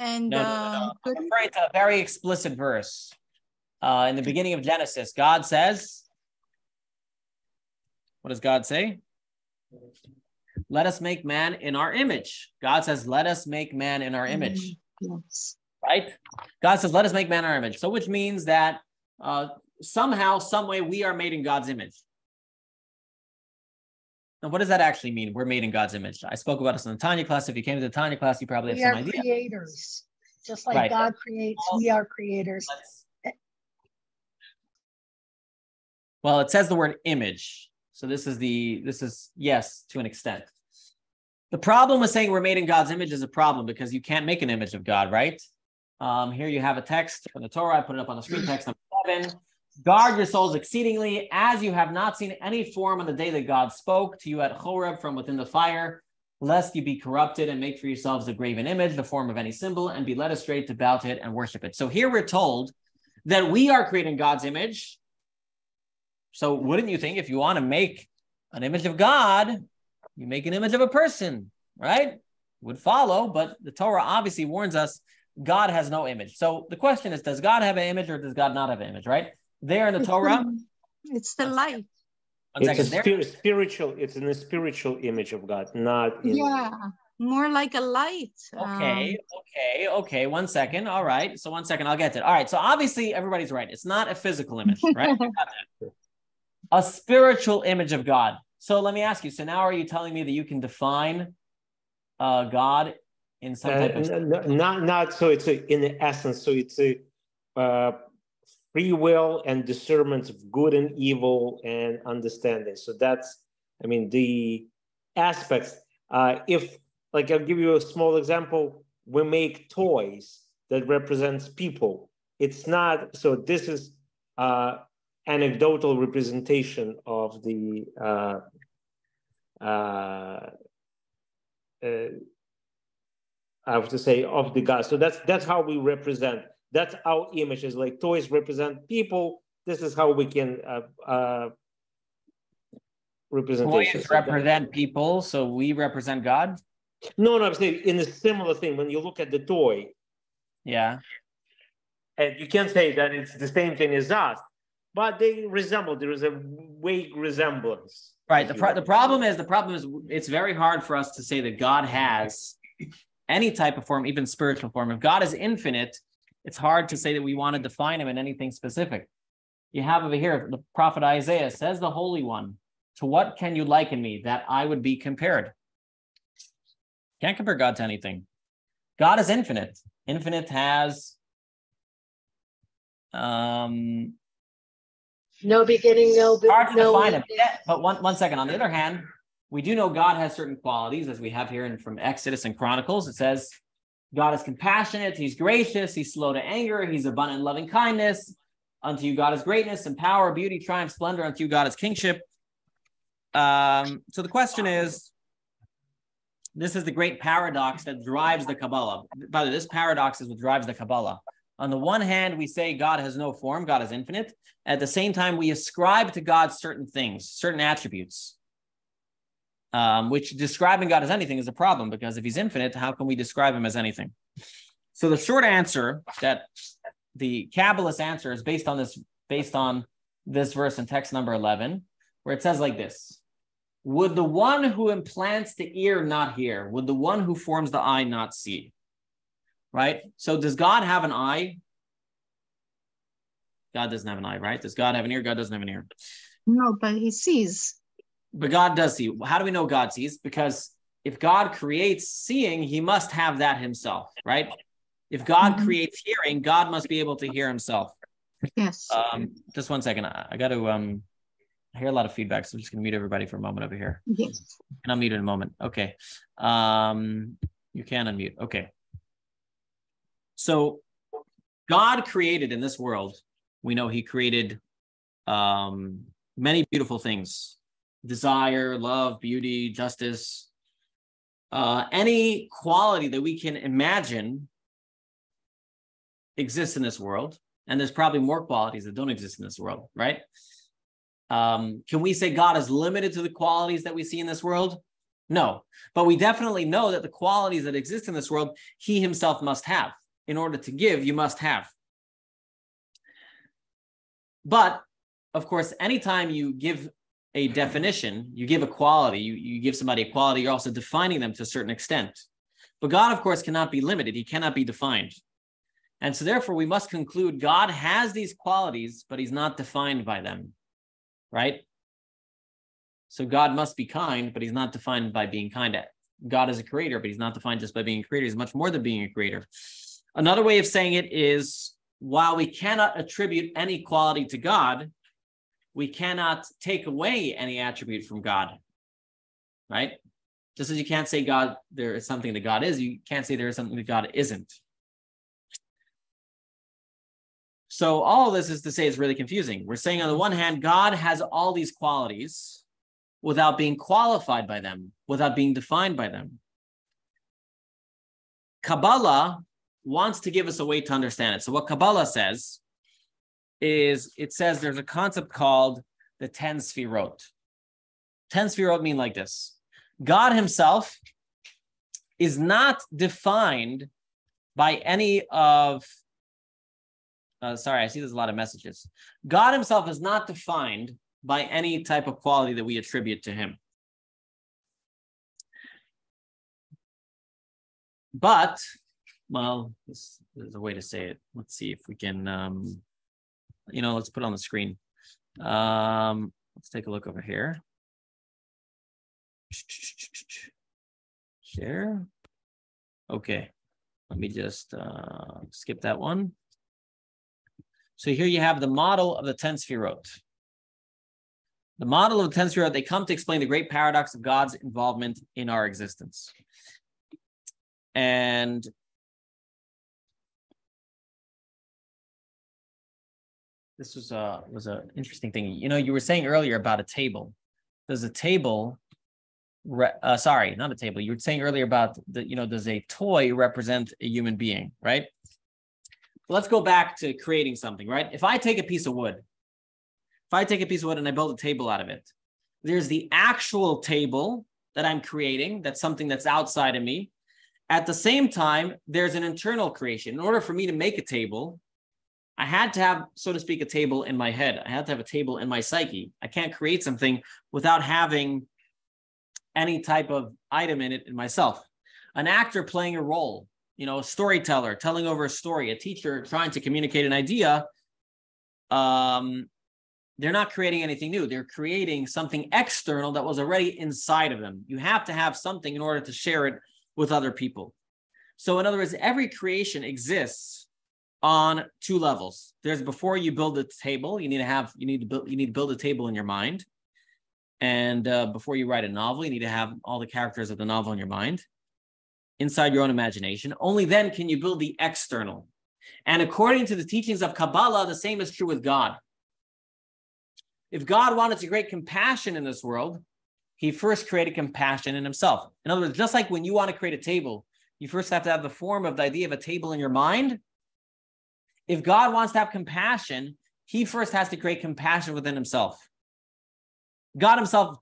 and no, no, no, to a very explicit verse. Uh, in the beginning of Genesis, God says, what does God say? Let us make man in our image. God says, let us make man in our image. Mm-hmm. Yes. Right? God says, let us make man in our image. So, which means that uh, somehow, some way, we are made in God's image. Now, what does that actually mean? We're made in God's image. I spoke about this in the Tanya class. If you came to the Tanya class, you probably have we some idea. We are creators. Just like right. God creates, we are creators. Well, it says the word image. So this is the this is yes to an extent. The problem with saying we're made in God's image is a problem because you can't make an image of God, right? Um, here you have a text from the Torah. I put it up on the screen. Text number seven. Guard your souls exceedingly, as you have not seen any form on the day that God spoke to you at Horeb from within the fire, lest you be corrupted and make for yourselves a graven image, the form of any symbol, and be led astray to bow to it and worship it. So here we're told that we are creating God's image, so wouldn't you think if you want to make an image of God, you make an image of a person, right? Would follow, but the Torah obviously warns us God has no image. So the question is, does God have an image or does God not have an image, right? There in the Torah. It's the light. It's a spir- spiritual, it's in a spiritual image of God, not in... Yeah, more like a light. Okay, um, okay, okay. One second. All right. So one second, I'll get it. All right. So obviously everybody's right. It's not a physical image, right? a spiritual image of God. So let me ask you. So now, are you telling me that you can define uh, God in some type of uh, not not so it's a, in the essence. So it's a uh, free will and discernment of good and evil and understanding. So that's, I mean, the aspects. Uh, if like I'll give you a small example. We make toys that represents people. It's not so. This is uh, anecdotal representation of the uh, uh, uh, I have to say of the God. So that's that's how we represent. That's our images. Like toys represent people. This is how we can uh, uh, representation. Toys represent people, so we represent God. No, no, I'm saying in a similar thing. When you look at the toy, yeah, and you can't say that it's the same thing as us but they resemble. There is a vague resemblance. Right. The, pro- the problem is the problem is it's very hard for us to say that God has any type of form, even spiritual form. If God is infinite, it's hard to say that we want to define him in anything specific. You have over here the prophet Isaiah says, "The Holy One, to what can you liken me that I would be compared?" Can't compare God to anything. God is infinite. Infinite has um no beginning, no hard to no define it. But one one second. On the other hand, we do know God has certain qualities, as we have here in from Exodus and Chronicles. It says God is compassionate, He's gracious, He's slow to anger, He's abundant in loving kindness. Unto you, God is greatness and power, beauty, triumph, splendor. Unto you, God is kingship. Um, so the question is, this is the great paradox that drives the Kabbalah. By the way, this paradox is what drives the Kabbalah. On the one hand, we say God has no form, God is infinite. At the same time, we ascribe to God certain things, certain attributes, um, which describing God as anything is a problem because if he's infinite, how can we describe him as anything? So the short answer that the Kabbalist answer is based on this, based on this verse in text number 11, where it says like this Would the one who implants the ear not hear? Would the one who forms the eye not see? Right? So does God have an eye? God doesn't have an eye, right? Does God have an ear? God doesn't have an ear. No, but he sees. But God does see. How do we know God sees? Because if God creates seeing, he must have that himself, right? If God mm-hmm. creates hearing, God must be able to hear himself. Yes. Um, just one second. I, I got to um I hear a lot of feedback, so I'm just gonna mute everybody for a moment over here. Yes. And I'll mute in a moment. Okay. Um, you can unmute. Okay. So God created in this world, we know he created um many beautiful things desire, love, beauty, justice, uh, any quality that we can imagine exists in this world. And there's probably more qualities that don't exist in this world, right? Um, can we say God is limited to the qualities that we see in this world? No, but we definitely know that the qualities that exist in this world, he himself must have. In order to give, you must have. But of course, anytime you give a definition, you give a quality, you, you give somebody a quality, you're also defining them to a certain extent. But God, of course, cannot be limited, He cannot be defined. And so, therefore, we must conclude God has these qualities, but He's not defined by them, right? So, God must be kind, but He's not defined by being kind. God is a creator, but He's not defined just by being a creator. He's much more than being a creator. Another way of saying it is while we cannot attribute any quality to God, we cannot take away any attribute from God, right? Just as you can't say God, there is something that God is, you can't say there is something that God isn't. So all this is to say it's really confusing. We're saying on the one hand, God has all these qualities without being qualified by them, without being defined by them. Kabbalah wants to give us a way to understand it. So what Kabbalah says is it says there's a concept called the 10 sfirot. 10 sfirot mean like this God Himself is not defined by any of, uh, sorry, I see there's a lot of messages. God Himself is not defined by any type of quality that we attribute to Him. But, well, this is a way to say it. Let's see if we can. Um, you know, let's put it on the screen. Um, let's take a look over here. Share. Okay, let me just uh, skip that one. So here you have the model of the 10 sfirot. The model of the 10 sfirot, they come to explain the great paradox of God's involvement in our existence. And this was a was an interesting thing. You know, you were saying earlier about a table. Does a table, re, uh, sorry, not a table. You were saying earlier about the, you know, does a toy represent a human being, right? Let's go back to creating something, right? If I take a piece of wood, if I take a piece of wood and I build a table out of it, there's the actual table that I'm creating. That's something that's outside of me. At the same time, there's an internal creation. In order for me to make a table, I had to have, so to speak, a table in my head. I had to have a table in my psyche. I can't create something without having any type of item in it in myself. An actor playing a role, you know, a storyteller telling over a story, a teacher trying to communicate an idea. Um, they're not creating anything new. They're creating something external that was already inside of them. You have to have something in order to share it with other people. So, in other words, every creation exists on two levels. There's before you build a table, you need to have you need to build you need to build a table in your mind. And uh, before you write a novel, you need to have all the characters of the novel in your mind, inside your own imagination. Only then can you build the external. And according to the teachings of Kabbalah, the same is true with God. If God wanted to create compassion in this world, he first created compassion in himself. In other words, just like when you want to create a table, you first have to have the form of the idea of a table in your mind if God wants to have compassion, he first has to create compassion within himself. God himself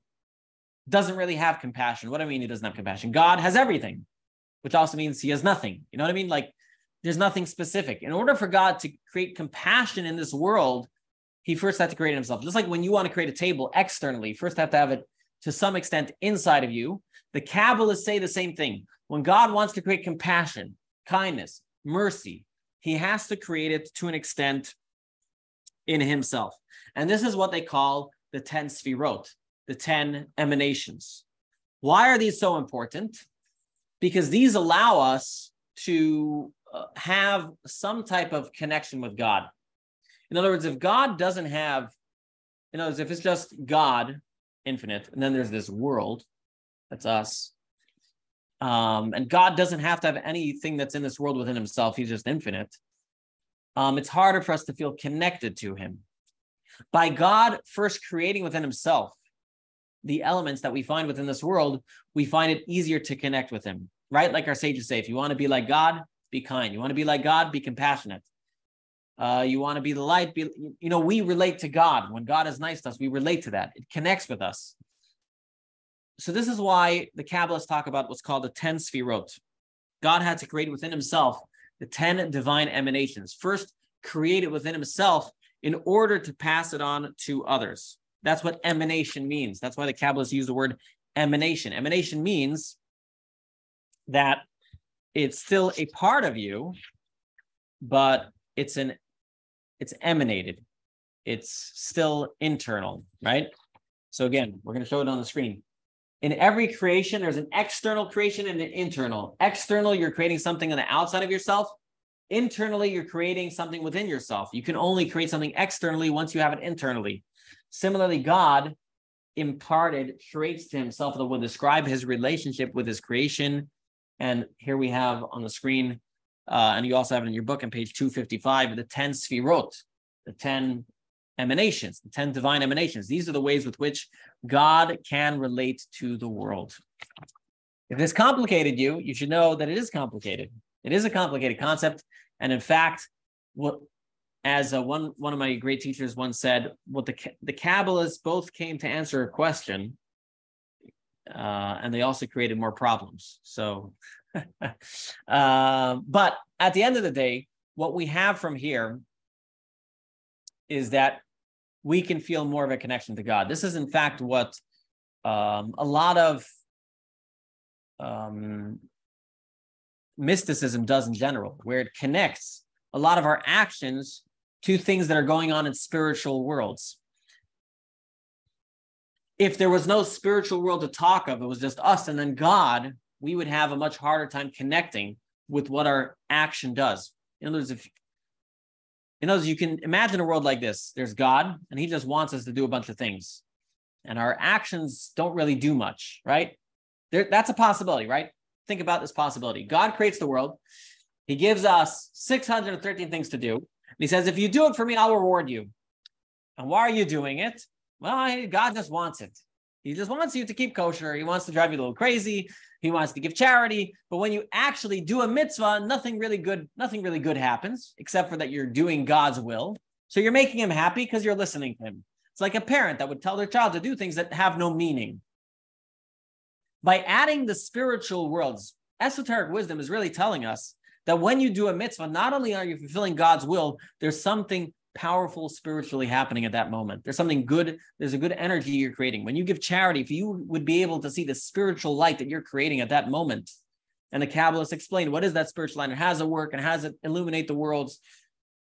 doesn't really have compassion. What do I mean he doesn't have compassion? God has everything, which also means he has nothing. You know what I mean? Like There's nothing specific. In order for God to create compassion in this world, he first had to create himself. Just like when you want to create a table externally, first have to have it to some extent inside of you. The Kabbalists say the same thing. When God wants to create compassion, kindness, mercy, he has to create it to an extent in himself. And this is what they call the 10 sfirot, the 10 emanations. Why are these so important? Because these allow us to uh, have some type of connection with God. In other words, if God doesn't have, in other words, if it's just God, infinite, and then there's this world, that's us, um, and God doesn't have to have anything that's in this world within himself, he's just infinite, um, it's harder for us to feel connected to him. By God first creating within himself the elements that we find within this world, we find it easier to connect with him, right? Like our sages say, if you want to be like God, be kind. You want to be like God, be compassionate. Uh, you want to be the light, be, you know, we relate to God. When God is nice to us, we relate to that. It connects with us. So this is why the Kabbalists talk about what's called the 10 sfirot. God had to create within himself the 10 divine emanations. First, create it within himself in order to pass it on to others. That's what emanation means. That's why the Kabbalists use the word emanation. Emanation means that it's still a part of you, but it's an it's emanated. It's still internal, right? So again, we're going to show it on the screen. In every creation, there's an external creation and an internal. External, you're creating something on the outside of yourself. Internally, you're creating something within yourself. You can only create something externally once you have it internally. Similarly, God imparted traits to himself that will describe his relationship with his creation. And here we have on the screen, uh, and you also have it in your book on page 255, the 10 sfirot, the 10 emanations, the 10 divine emanations. These are the ways with which God can relate to the world. If this complicated you, you should know that it is complicated. It is a complicated concept. And in fact, what as uh, one one of my great teachers once said, what the the Kabbalists both came to answer a question, uh, and they also created more problems. So, uh, but at the end of the day, what we have from here is that we can feel more of a connection to God. This is, in fact, what um, a lot of um, mysticism does in general, where it connects a lot of our actions to things that are going on in spiritual worlds. If there was no spiritual world to talk of, it was just us and then God, we would have a much harder time connecting with what our action does. In other words, if in other words, you can imagine a world like this. There's God, and He just wants us to do a bunch of things. And our actions don't really do much, right? There, that's a possibility, right? Think about this possibility. God creates the world. He gives us 613 things to do And he says, if you do it for me, I'll reward you. And why are you doing it? Well, God just wants it. He just wants you to keep kosher. He wants to drive you a little crazy. He wants to give charity. But when you actually do a mitzvah, nothing really good, nothing really good happens, except for that you're doing God's will. So you're making him happy because you're listening to him. It's like a parent that would tell their child to do things that have no meaning. By adding the spiritual worlds, esoteric wisdom is really telling us that when you do a mitzvah, not only are you fulfilling God's will, there's something powerful spiritually happening at that moment. There's something good, there's a good energy you're creating. When you give charity, if you would be able to see the spiritual light that you're creating at that moment, and the Kabbalists explained what is that spiritual light and does it work and does it illuminate the worlds.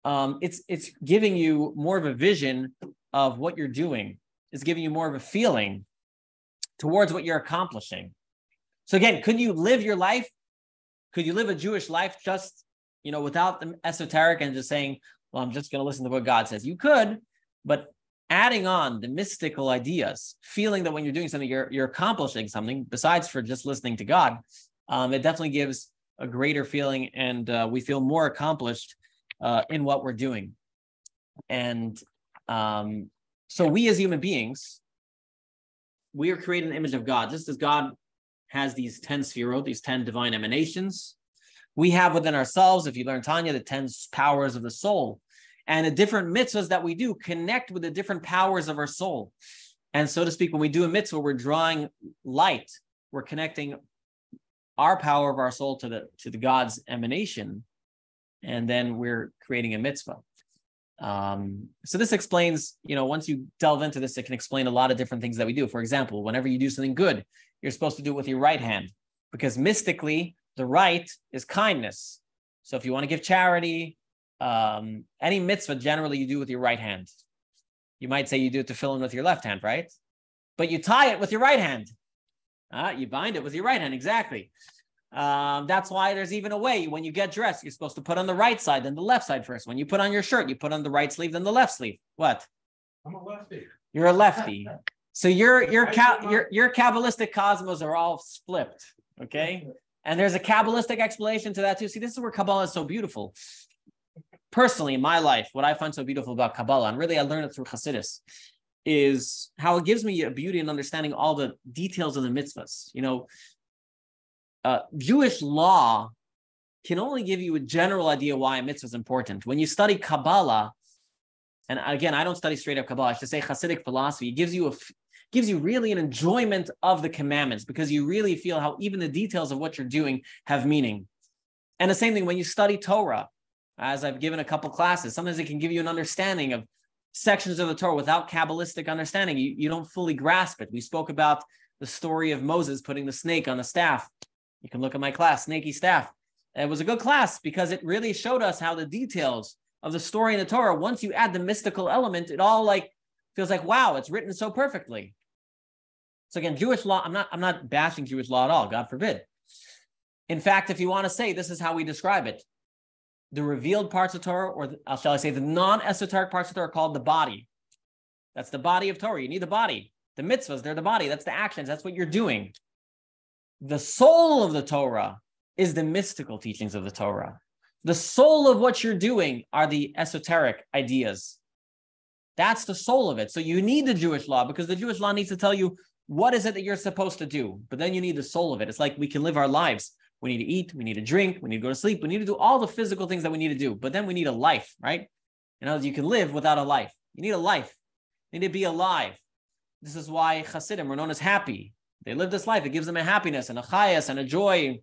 Um, it's it's giving you more of a vision of what you're doing. It's giving you more of a feeling towards what you're accomplishing. So again, could you live your life could you live a Jewish life just, you know, without the esoteric and just saying, well, I'm just going to listen to what God says? You could, but adding on the mystical ideas, feeling that when you're doing something, you're, you're accomplishing something besides for just listening to God, um, it definitely gives a greater feeling and uh, we feel more accomplished uh, in what we're doing. And um, so we as human beings, we are created in the image of God, just as God has these 10 sfirot, these 10 divine emanations. We have within ourselves, if you learn Tanya, the 10 powers of the soul. And the different mitzvahs that we do connect with the different powers of our soul. And so to speak, when we do a mitzvah, we're drawing light. We're connecting our power of our soul to the to the God's emanation. and then we're creating a mitzvah. Um, so this explains, you know, once you delve into this, it can explain a lot of different things that we do. For example, whenever you do something good, you're supposed to do it with your right hand because mystically, the right is kindness. So if you want to give charity, um, any mitzvah generally you do with your right hand. You might say you do it to fill in with your left hand, right? But you tie it with your right hand. Uh, you bind it with your right hand, exactly. Um, that's why there's even a way when you get dressed, you're supposed to put on the right side, then the left side first. When you put on your shirt, you put on the right sleeve, then the left sleeve. What? I'm a lefty. You're a lefty. So your your ca- your your kabbalistic cosmos are all flipped. Okay, and there's a kabbalistic explanation to that too. See, this is where Kabbalah is so beautiful. Personally, in my life, what I find so beautiful about Kabbalah, and really I learned it through Hasidus, is how it gives me a beauty and understanding all the details of the mitzvahs. You know, uh, Jewish law can only give you a general idea why a mitzvah is important. When you study Kabbalah, and again, I don't study straight up Kabbalah. I should say Hasidic philosophy. It gives you a gives you really an enjoyment of the commandments because you really feel how even the details of what you're doing have meaning. And the same thing when you study Torah, as I've given a couple classes, sometimes it can give you an understanding of sections of the Torah without Kabbalistic understanding. You, you don't fully grasp it. We spoke about the story of Moses putting the snake on the staff you can look at my class, Snaky Staff. It was a good class because it really showed us how the details of the story in the Torah, once you add the mystical element, it all like feels like, wow, it's written so perfectly. So again, Jewish law, I'm not, I'm not bashing Jewish law at all, God forbid. In fact, if you want to say this is how we describe it, the revealed parts of Torah, or uh, shall I say, the non-esoteric parts of Torah called the body. That's the body of Torah. You need the body. The mitzvahs, they're the body. That's the actions. That's what you're doing the soul of the Torah is the mystical teachings of the Torah. The soul of what you're doing are the esoteric ideas. That's the soul of it. So you need the Jewish law because the Jewish law needs to tell you what is it that you're supposed to do. But then you need the soul of it. It's like we can live our lives. We need to eat, we need to drink, we need to go to sleep, we need to do all the physical things that we need to do. But then we need a life, right? You know, you can live without a life. You need a life. You need to be alive. This is why Hasidim are known as happy. They live this life. It gives them a happiness and a chayus and a joy.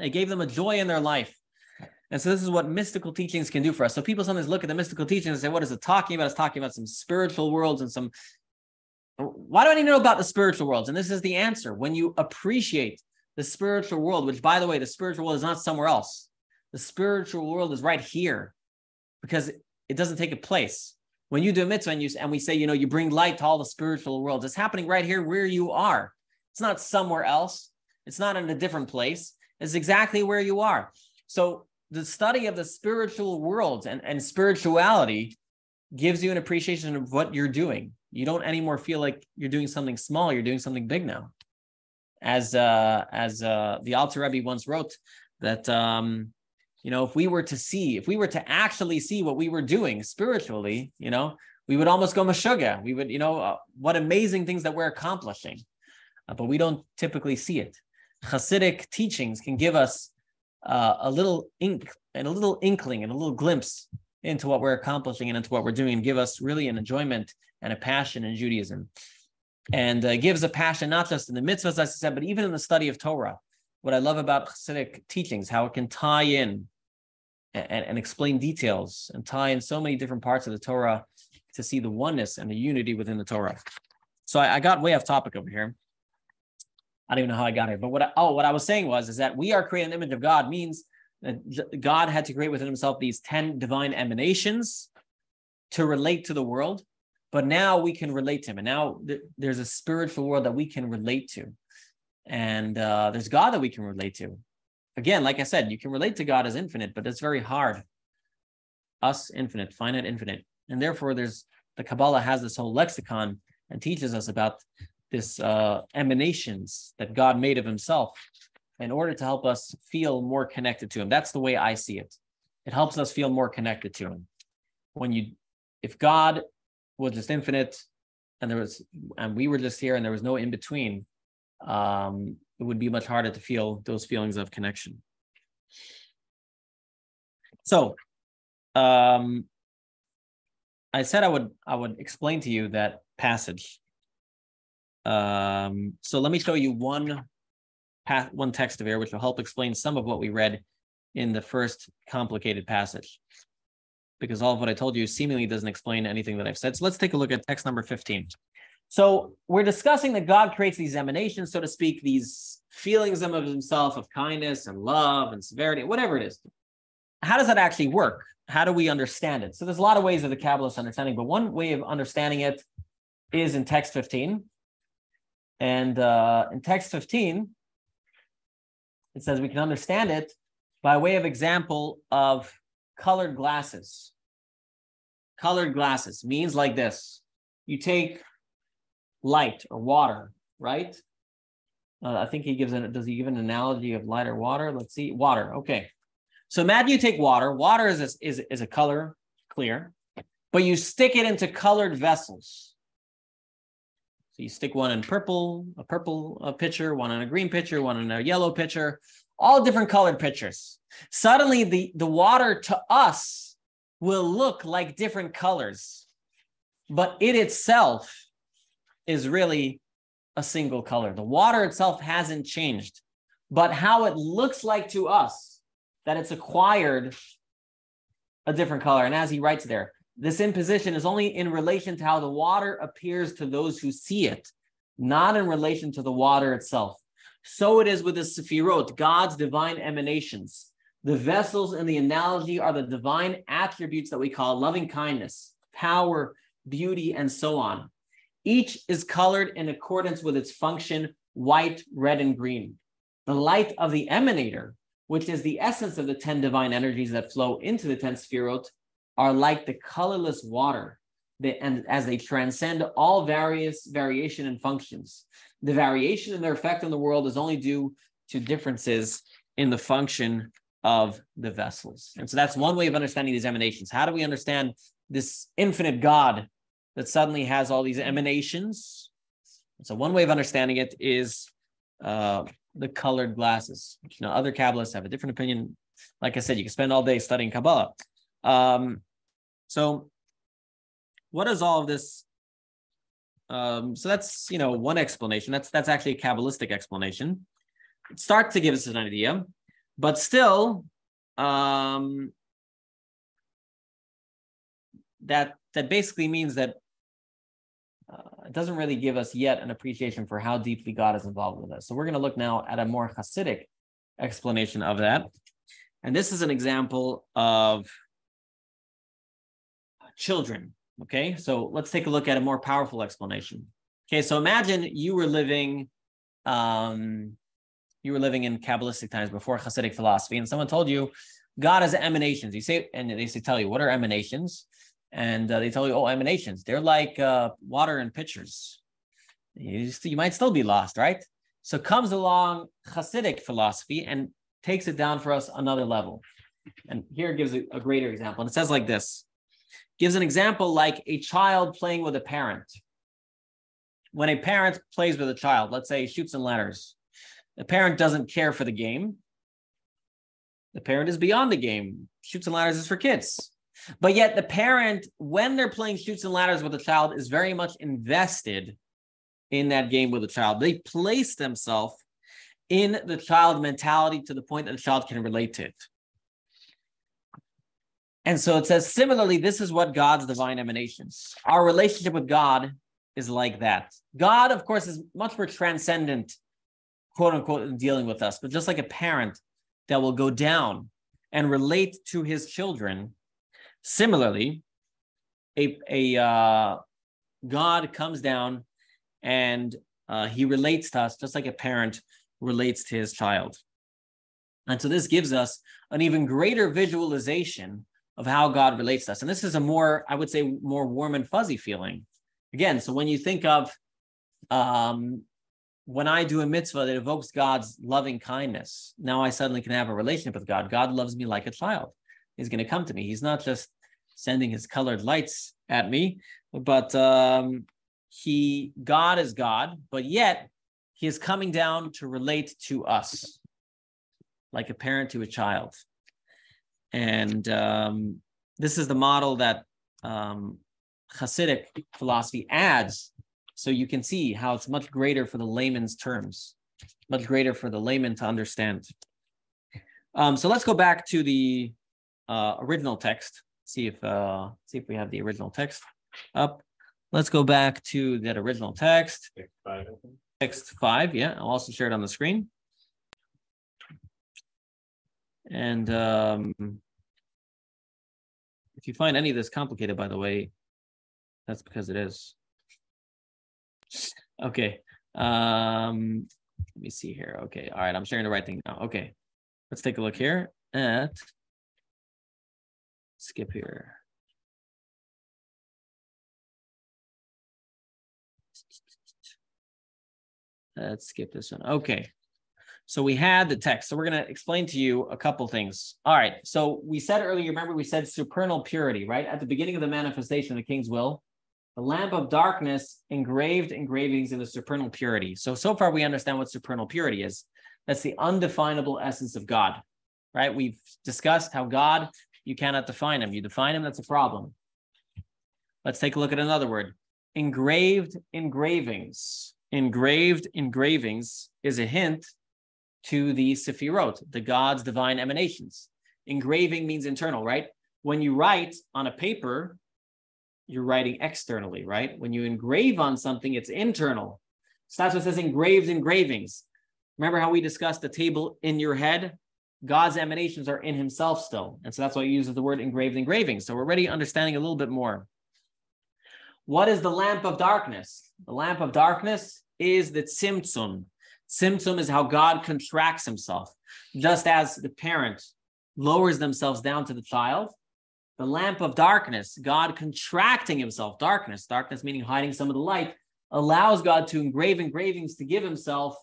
It gave them a joy in their life. And so this is what mystical teachings can do for us. So people sometimes look at the mystical teachings and say, what is it talking about? It's talking about some spiritual worlds and some. Why do I need to know about the spiritual worlds? And this is the answer. When you appreciate the spiritual world, which by the way, the spiritual world is not somewhere else. The spiritual world is right here because it doesn't take a place when you do a mitzvah and, you, and we say, you know, you bring light to all the spiritual worlds, it's happening right here where you are. It's not somewhere else. It's not in a different place. It's exactly where you are. So the study of the spiritual world and, and spirituality gives you an appreciation of what you're doing. You don't anymore feel like you're doing something small. You're doing something big now. As uh, as uh, the Alter Rebbe once wrote that um, you know, if we were to see, if we were to actually see what we were doing spiritually, you know, we would almost go mashuga. We would, you know, uh, what amazing things that we're accomplishing, uh, but we don't typically see it. Hasidic teachings can give us uh, a little ink and a little inkling and a little glimpse into what we're accomplishing and into what we're doing, and give us really an enjoyment and a passion in Judaism, and uh, gives a passion not just in the mitzvahs, as I said, but even in the study of Torah. What I love about Hasidic teachings, how it can tie in and, and explain details and tie in so many different parts of the Torah to see the oneness and the unity within the Torah. So I, I got way off topic over here. I don't even know how I got here, but what I, oh, what I was saying was is that we are creating the image of God means God had to create within Himself these ten divine emanations to relate to the world, but now we can relate to Him, and now th- there's a spiritual world that we can relate to, and uh, there's God that we can relate to, again, like I said, you can relate to God as infinite, but it's very hard. Us infinite, finite, infinite. And therefore, there's the Kabbalah has this whole lexicon and teaches us about this uh, emanations that God made of himself in order to help us feel more connected to him. That's the way I see it. It helps us feel more connected to him. When you, if God was just infinite and there was, and we were just here and there was no in between, um, it would be much harder to feel those feelings of connection. So, um, I said I would I would explain to you that passage. Um, so let me show you one path, one text of air, which will help explain some of what we read in the first complicated passage because all of what I told you seemingly doesn't explain anything that I've said. So let's take a look at text number 15. So we're discussing that God creates these emanations, so to speak, these feelings of himself of kindness and love and severity, whatever it is. How does that actually work? How do we understand it? So there's a lot of ways of the Kabbalist understanding, but one way of understanding it is in text 15. And uh, in text 15, it says we can understand it by way of example of colored glasses. Colored glasses means like this. You take light or water, right? Uh, I think he gives an, does he give an analogy of light or water? Let's see, water. Okay. So imagine you take water. Water is a, is, is a color, clear, but you stick it into colored vessels. So you stick one in purple, a purple uh, pitcher, one in a green pitcher, one in a yellow pitcher, all different colored pitchers. Suddenly, the, the water to us will look like different colors, but it itself is really a single color. The water itself hasn't changed, but how it looks like to us that it's acquired a different color. And as he writes there, this imposition is only in relation to how the water appears to those who see it, not in relation to the water itself. So it is with the Sefirot, God's divine emanations. The vessels in the analogy are the divine attributes that we call loving kindness, power, beauty, and so on. Each is colored in accordance with its function white, red, and green. The light of the emanator, which is the essence of the 10 divine energies that flow into the 10 Sefirot, are like the colorless water, and as they transcend all various variation and functions. The variation in their effect on the world is only due to differences in the function of the vessels. And so that's one way of understanding these emanations. How do we understand this infinite God that suddenly has all these emanations? So one way of understanding it is uh, the colored glasses. You know, other Kabbalists have a different opinion. Like I said, you can spend all day studying Kabbalah. Um, so, what is all of this? Um, so that's you know one explanation. That's that's actually a kabbalistic explanation. It starts to give us an idea, but still, um, that that basically means that uh, it doesn't really give us yet an appreciation for how deeply God is involved with us. So we're going to look now at a more Hasidic explanation of that. And this is an example of children. Okay, so let's take a look at a more powerful explanation. Okay, so imagine you were living, um, you were living in Kabbalistic times before Hasidic philosophy, and someone told you God has emanations. You say, and they say, tell you what are emanations, and uh, they tell you, oh, emanations. They're like uh, water in pitchers. You, you might still be lost, right? So comes along Hasidic philosophy and takes it down for us another level. And here gives a, a greater example. And it says like this gives an example like a child playing with a parent. When a parent plays with a child, let's say Chutes and Ladders, the parent doesn't care for the game. The parent is beyond the game. Chutes and Ladders is for kids. But yet, the parent, when they're playing Chutes and Ladders with a child, is very much invested in that game with the child. They place themselves in the child mentality to the point that the child can relate to it. And so it says, similarly, this is what God's divine emanations. Our relationship with God is like that. God, of course, is much more transcendent, quote unquote, in dealing with us, but just like a parent that will go down and relate to his children. Similarly, a, a uh, God comes down and uh, he relates to us just like a parent relates to his child. And so this gives us an even greater visualization of how God relates to us. And this is a more, I would say, more warm and fuzzy feeling. Again, so when you think of um, when I do a mitzvah that evokes God's loving kindness, now I suddenly can have a relationship with God. God loves me like a child. He's going to come to me. He's not just sending his colored lights at me, but um, he, God is God, but yet he is coming down to relate to us like a parent to a child. And um, this is the model that um, Hasidic philosophy adds. So you can see how it's much greater for the layman's terms, much greater for the layman to understand. Um, so let's go back to the uh, original text. See if uh, see if we have the original text up. Let's go back to that original text. Text five, yeah. I'll also share it on the screen. And um, if you find any of this complicated, by the way, that's because it is. Okay. Um, let me see here. Okay. All right. I'm sharing the right thing now. Okay. Let's take a look here at skip here. Let's skip this one. Okay. So we had the text. So we're going to explain to you a couple things. All right. So we said earlier, remember we said supernal purity, right? At the beginning of the manifestation of the king's will, the lamp of darkness engraved engravings in the supernal purity. So, so far we understand what supernal purity is. That's the undefinable essence of God, right? We've discussed how God, you cannot define him. You define him, that's a problem. Let's take a look at another word. Engraved engravings. Engraved engravings is a hint to the Sefirot, the God's divine emanations. Engraving means internal, right? When you write on a paper, you're writing externally, right? When you engrave on something, it's internal. So that's what says engraved engravings. Remember how we discussed the table in your head? God's emanations are in himself still. And so that's why he uses the word engraved engraving. So we're already understanding a little bit more. What is the lamp of darkness? The lamp of darkness is the tzimtzum, Tzimtzum is how God contracts himself. Just as the parent lowers themselves down to the child, the lamp of darkness, God contracting himself, darkness, darkness meaning hiding some of the light, allows God to engrave engravings to give himself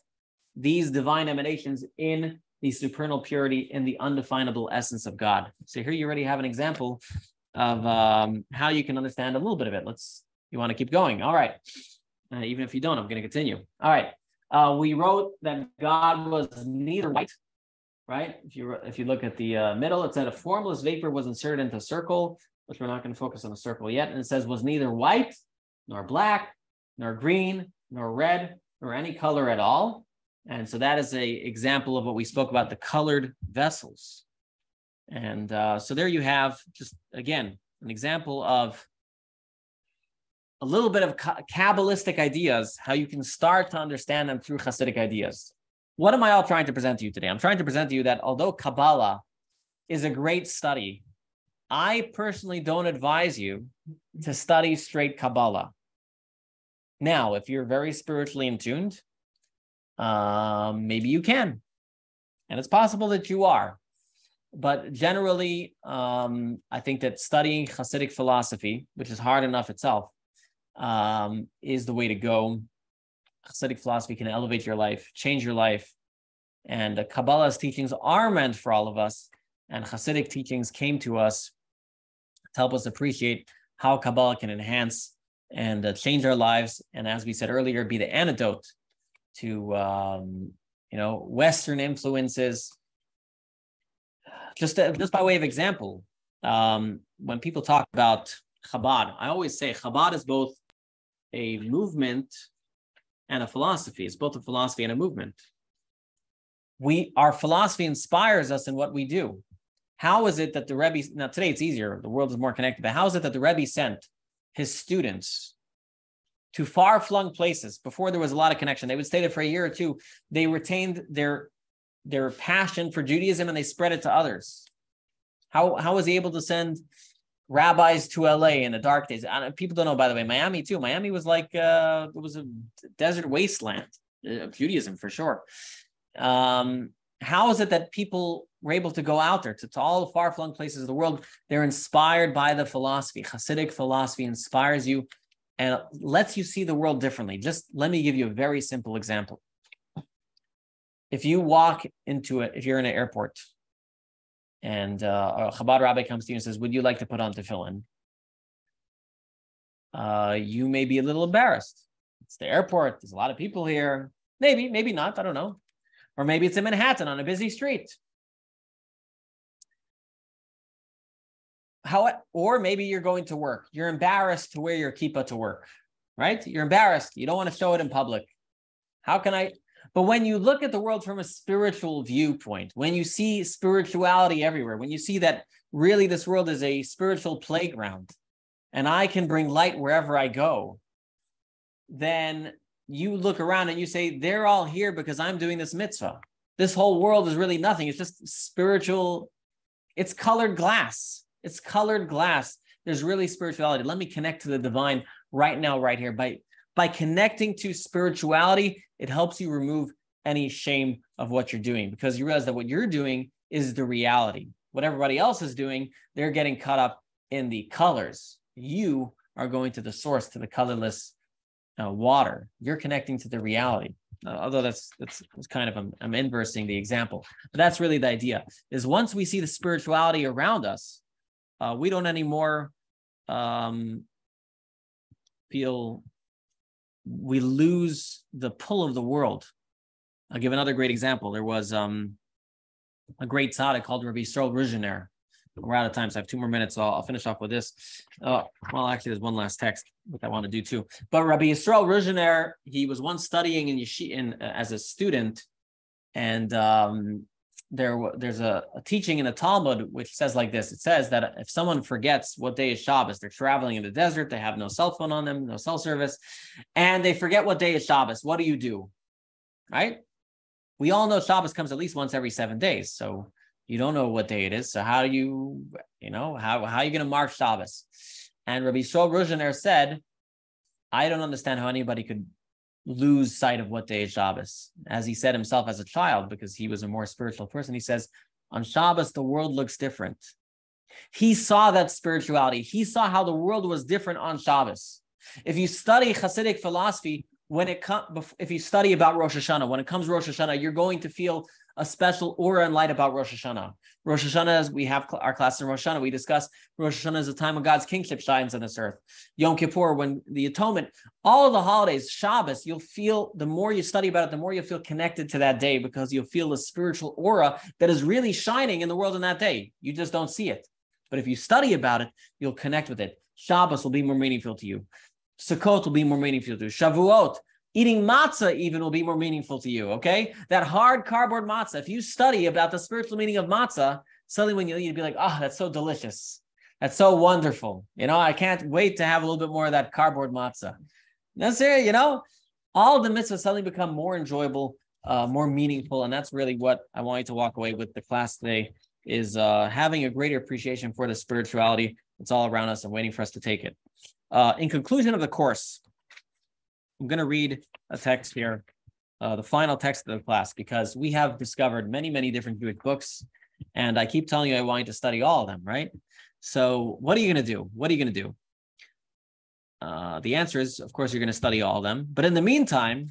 these divine emanations in the supernal purity, in the undefinable essence of God. So here you already have an example of um, how you can understand a little bit of it. Let's, you want to keep going. All right. Uh, even if you don't, I'm going to continue. All right. Uh, we wrote that God was neither white, right? If you if you look at the uh, middle, it said a formless vapor was inserted into a circle, which we're not going to focus on the circle yet. And it says was neither white, nor black, nor green, nor red, nor any color at all. And so that is a example of what we spoke about the colored vessels. And uh, so there you have just again an example of a little bit of Kabbalistic ideas, how you can start to understand them through Hasidic ideas. What am I all trying to present to you today? I'm trying to present to you that although Kabbalah is a great study, I personally don't advise you to study straight Kabbalah. Now, if you're very spiritually in tuned, um, maybe you can. And it's possible that you are. But generally, um, I think that studying Hasidic philosophy, which is hard enough itself, um, is the way to go. Hasidic philosophy can elevate your life, change your life. And uh, Kabbalah's teachings are meant for all of us. And Hasidic teachings came to us to help us appreciate how Kabbalah can enhance and uh, change our lives. And as we said earlier, be the antidote to, um, you know, Western influences. Just, uh, just by way of example, um, when people talk about Chabad, I always say Chabad is both a movement and a philosophy. It's both a philosophy and a movement. We our philosophy inspires us in what we do. How is it that the Rebbe now today it's easier, the world is more connected, but how is it that the Rebbe sent his students to far-flung places before there was a lot of connection? They would stay there for a year or two. They retained their their passion for Judaism and they spread it to others. How how was he able to send rabbis to LA in the dark days. people don't know, by the way, Miami too. Miami was like uh, it was a desert wasteland, uh, Judaism for sure. Um, how is it that people were able to go out there to, to all the far-flung places of the world? They're inspired by the philosophy. Hasidic philosophy inspires you and lets you see the world differently. Just let me give you a very simple example. If you walk into it, if you're in an airport and uh, Chabad rabbi comes to you and says, "Would you like to put on tefillin?" Uh, you may be a little embarrassed. It's the airport. There's a lot of people here. Maybe, maybe not. I don't know. Or maybe it's in Manhattan on a busy street. How? Or maybe you're going to work. You're embarrassed to wear your kippah to work, right? You're embarrassed. You don't want to show it in public. How can I? But when you look at the world from a spiritual viewpoint, when you see spirituality everywhere, when you see that really this world is a spiritual playground and I can bring light wherever I go, then you look around and you say, they're all here because I'm doing this mitzvah. This whole world is really nothing. It's just spiritual, it's colored glass. It's colored glass. There's really spirituality. Let me connect to the divine right now, right here. By by connecting to spirituality, it helps you remove any shame of what you're doing because you realize that what you're doing is the reality. What everybody else is doing, they're getting caught up in the colors. You are going to the source, to the colorless uh, water. You're connecting to the reality. Uh, although that's that's, that's kind of I'm, I'm inversing the example, but that's really the idea. Is once we see the spirituality around us, uh, we don't anymore um, feel we lose the pull of the world. I'll give another great example. There was um, a great tzaddik called Rabbi Yisrael Ruzhiner. We're out of time, so I have two more minutes. So I'll, I'll finish off with this. Uh, well, actually, there's one last text that I want to do too. But Rabbi Yisrael Ruzhiner, he was once studying in Yeshiva in, uh, as a student, and um, there there's a, a, teaching in the Talmud which says like this. It says that if someone forgets what day is Shabbos, they're traveling in the desert, they have no cell phone on them, no cell service, and they forget what day is Shabbos. What do you do? Right? We all know Shabbos comes at least once every seven days. So you don't know what day it is. So how do you, you know, how, how are you going to mark Shabbos? And Rabbi Shol Ruzhiner said, I don't understand how anybody could lose sight of what day is Shabbos. As he said himself as a child, because he was a more spiritual person, he says, on Shabbos, the world looks different. He saw that spirituality. He saw how the world was different on Shabbos. If you study Hasidic philosophy, when it comes, if you study about Rosh Hashanah, when it comes Rosh Hashanah, you're going to feel a special aura and light about Rosh Hashanah. Rosh Hashanah, as we have our class in Rosh Hashanah, we discuss Rosh Hashanah is a time when God's kingship shines on this earth. Yom Kippur, when the atonement, all of the holidays, Shabbos, you'll feel the more you study about it, the more you'll feel connected to that day because you'll feel a spiritual aura that is really shining in the world in that day. You just don't see it. But if you study about it, you'll connect with it. Shabbos will be more meaningful to you. Sukkot will be more meaningful to you. Shavuot, Eating matzah even will be more meaningful to you, okay? That hard cardboard matzah, if you study about the spiritual meaning of matzah, suddenly when you eat, you'd be like, oh, that's so delicious. That's so wonderful. You know, I can't wait to have a little bit more of that cardboard matzah. That's you know? All the mitzvahs suddenly become more enjoyable, uh, more meaningful. And that's really what I want you to walk away with the class today is uh, having a greater appreciation for the spirituality that's all around us and waiting for us to take it. Uh, in conclusion of the course, I'm going to read a text here, uh, the final text of the class, because we have discovered many, many different Jewish books. And I keep telling you I want you to study all of them, right? So, what are you going to do? What are you going to do? Uh, the answer is, of course, you're going to study all of them. But in the meantime,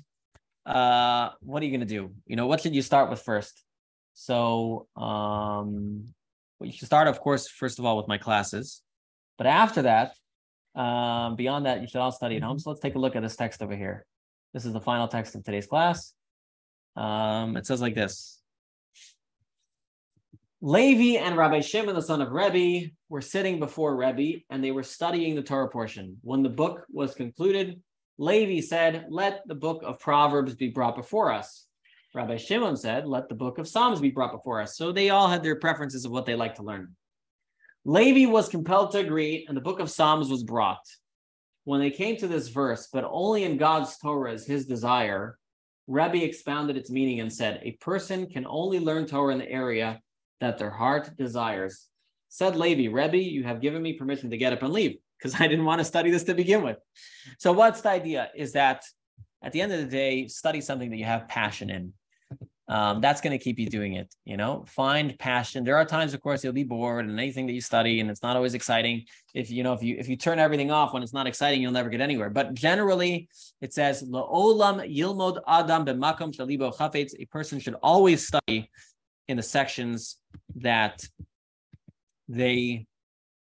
uh, what are you going to do? You know, what should you start with first? So, um, well, you should start, of course, first of all, with my classes. But after that, um, beyond that, you should all study at home. So let's take a look at this text over here. This is the final text of today's class. Um, it says like this. Levi and Rabbi Shimon, the son of Rebbe, were sitting before Rebbe and they were studying the Torah portion. When the book was concluded, Levi said, Let the book of Proverbs be brought before us. Rabbi Shimon said, Let the book of Psalms be brought before us. So they all had their preferences of what they like to learn. Levi was compelled to agree, and the book of Psalms was brought. When they came to this verse, but only in God's Torah is his desire, Rebbe expounded its meaning and said, A person can only learn Torah in the area that their heart desires. Said Levi, Rebbe, you have given me permission to get up and leave because I didn't want to study this to begin with. So, what's the idea? Is that at the end of the day, study something that you have passion in um, that's going to keep you doing it you know? Find passion. There are times of course you'll be bored and anything that you study and it's not always exciting. If you know if you if you turn everything off when it's not exciting you'll never get anywhere. But generally it says la'olam yilmod adam b'makom shalibo chafetz. A person should always study in the sections that they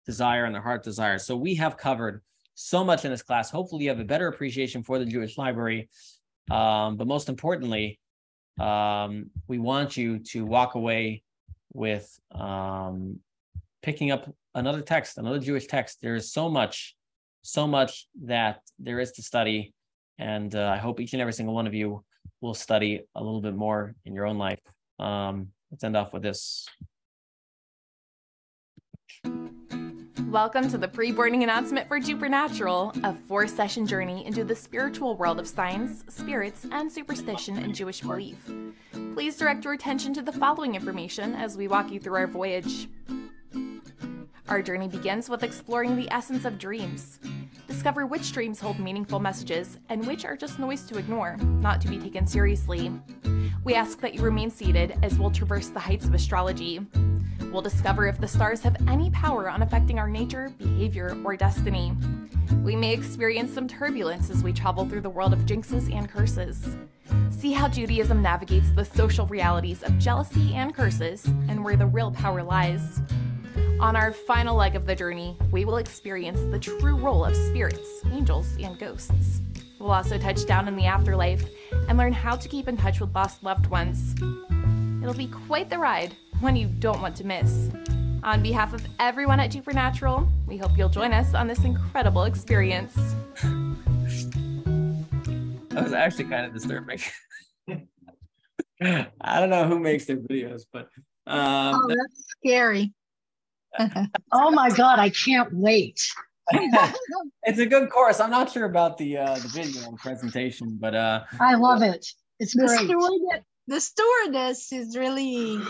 desire and their heart desires. So we have covered so much in this class. Hopefully you have a better appreciation for the jewish library. Um, but most importantly um, we want you to walk away with um, picking up another text, another Jewish text. There is so much, so much that there is to study. And uh, I hope each and every single one of you will study a little bit more in your own life. Um, let's end off with this. Welcome to the pre boarding announcement for Supernatural, a four session journey into the spiritual world of science, spirits, and superstition in Jewish belief. Please direct your attention to the following information as we walk you through our voyage. Our journey begins with exploring the essence of dreams. Discover which dreams hold meaningful messages and which are just noise to ignore, not to be taken seriously. We ask that you remain seated as we'll traverse the heights of astrology. We'll discover if the stars have any power on affecting our nature, behavior, or destiny. We may experience some turbulence as we travel through the world of jinxes and curses. See how Judaism navigates the social realities of jealousy and curses and where the real power lies. On our final leg of the journey, we will experience the true role of spirits, angels, and ghosts. We'll also touch down in the afterlife and learn how to keep in touch with lost loved ones. It'll be quite the ride, one you don't want to miss. On behalf of everyone at Supernatural, we hope you'll join us on this incredible experience. That was actually kind of disturbing. I don't know who makes their videos, but um, oh, that's scary. oh my god, I can't wait. it's a good course. I'm not sure about the uh, the video presentation, but uh, I love it. It's the great. Stewardess, the stewardess is really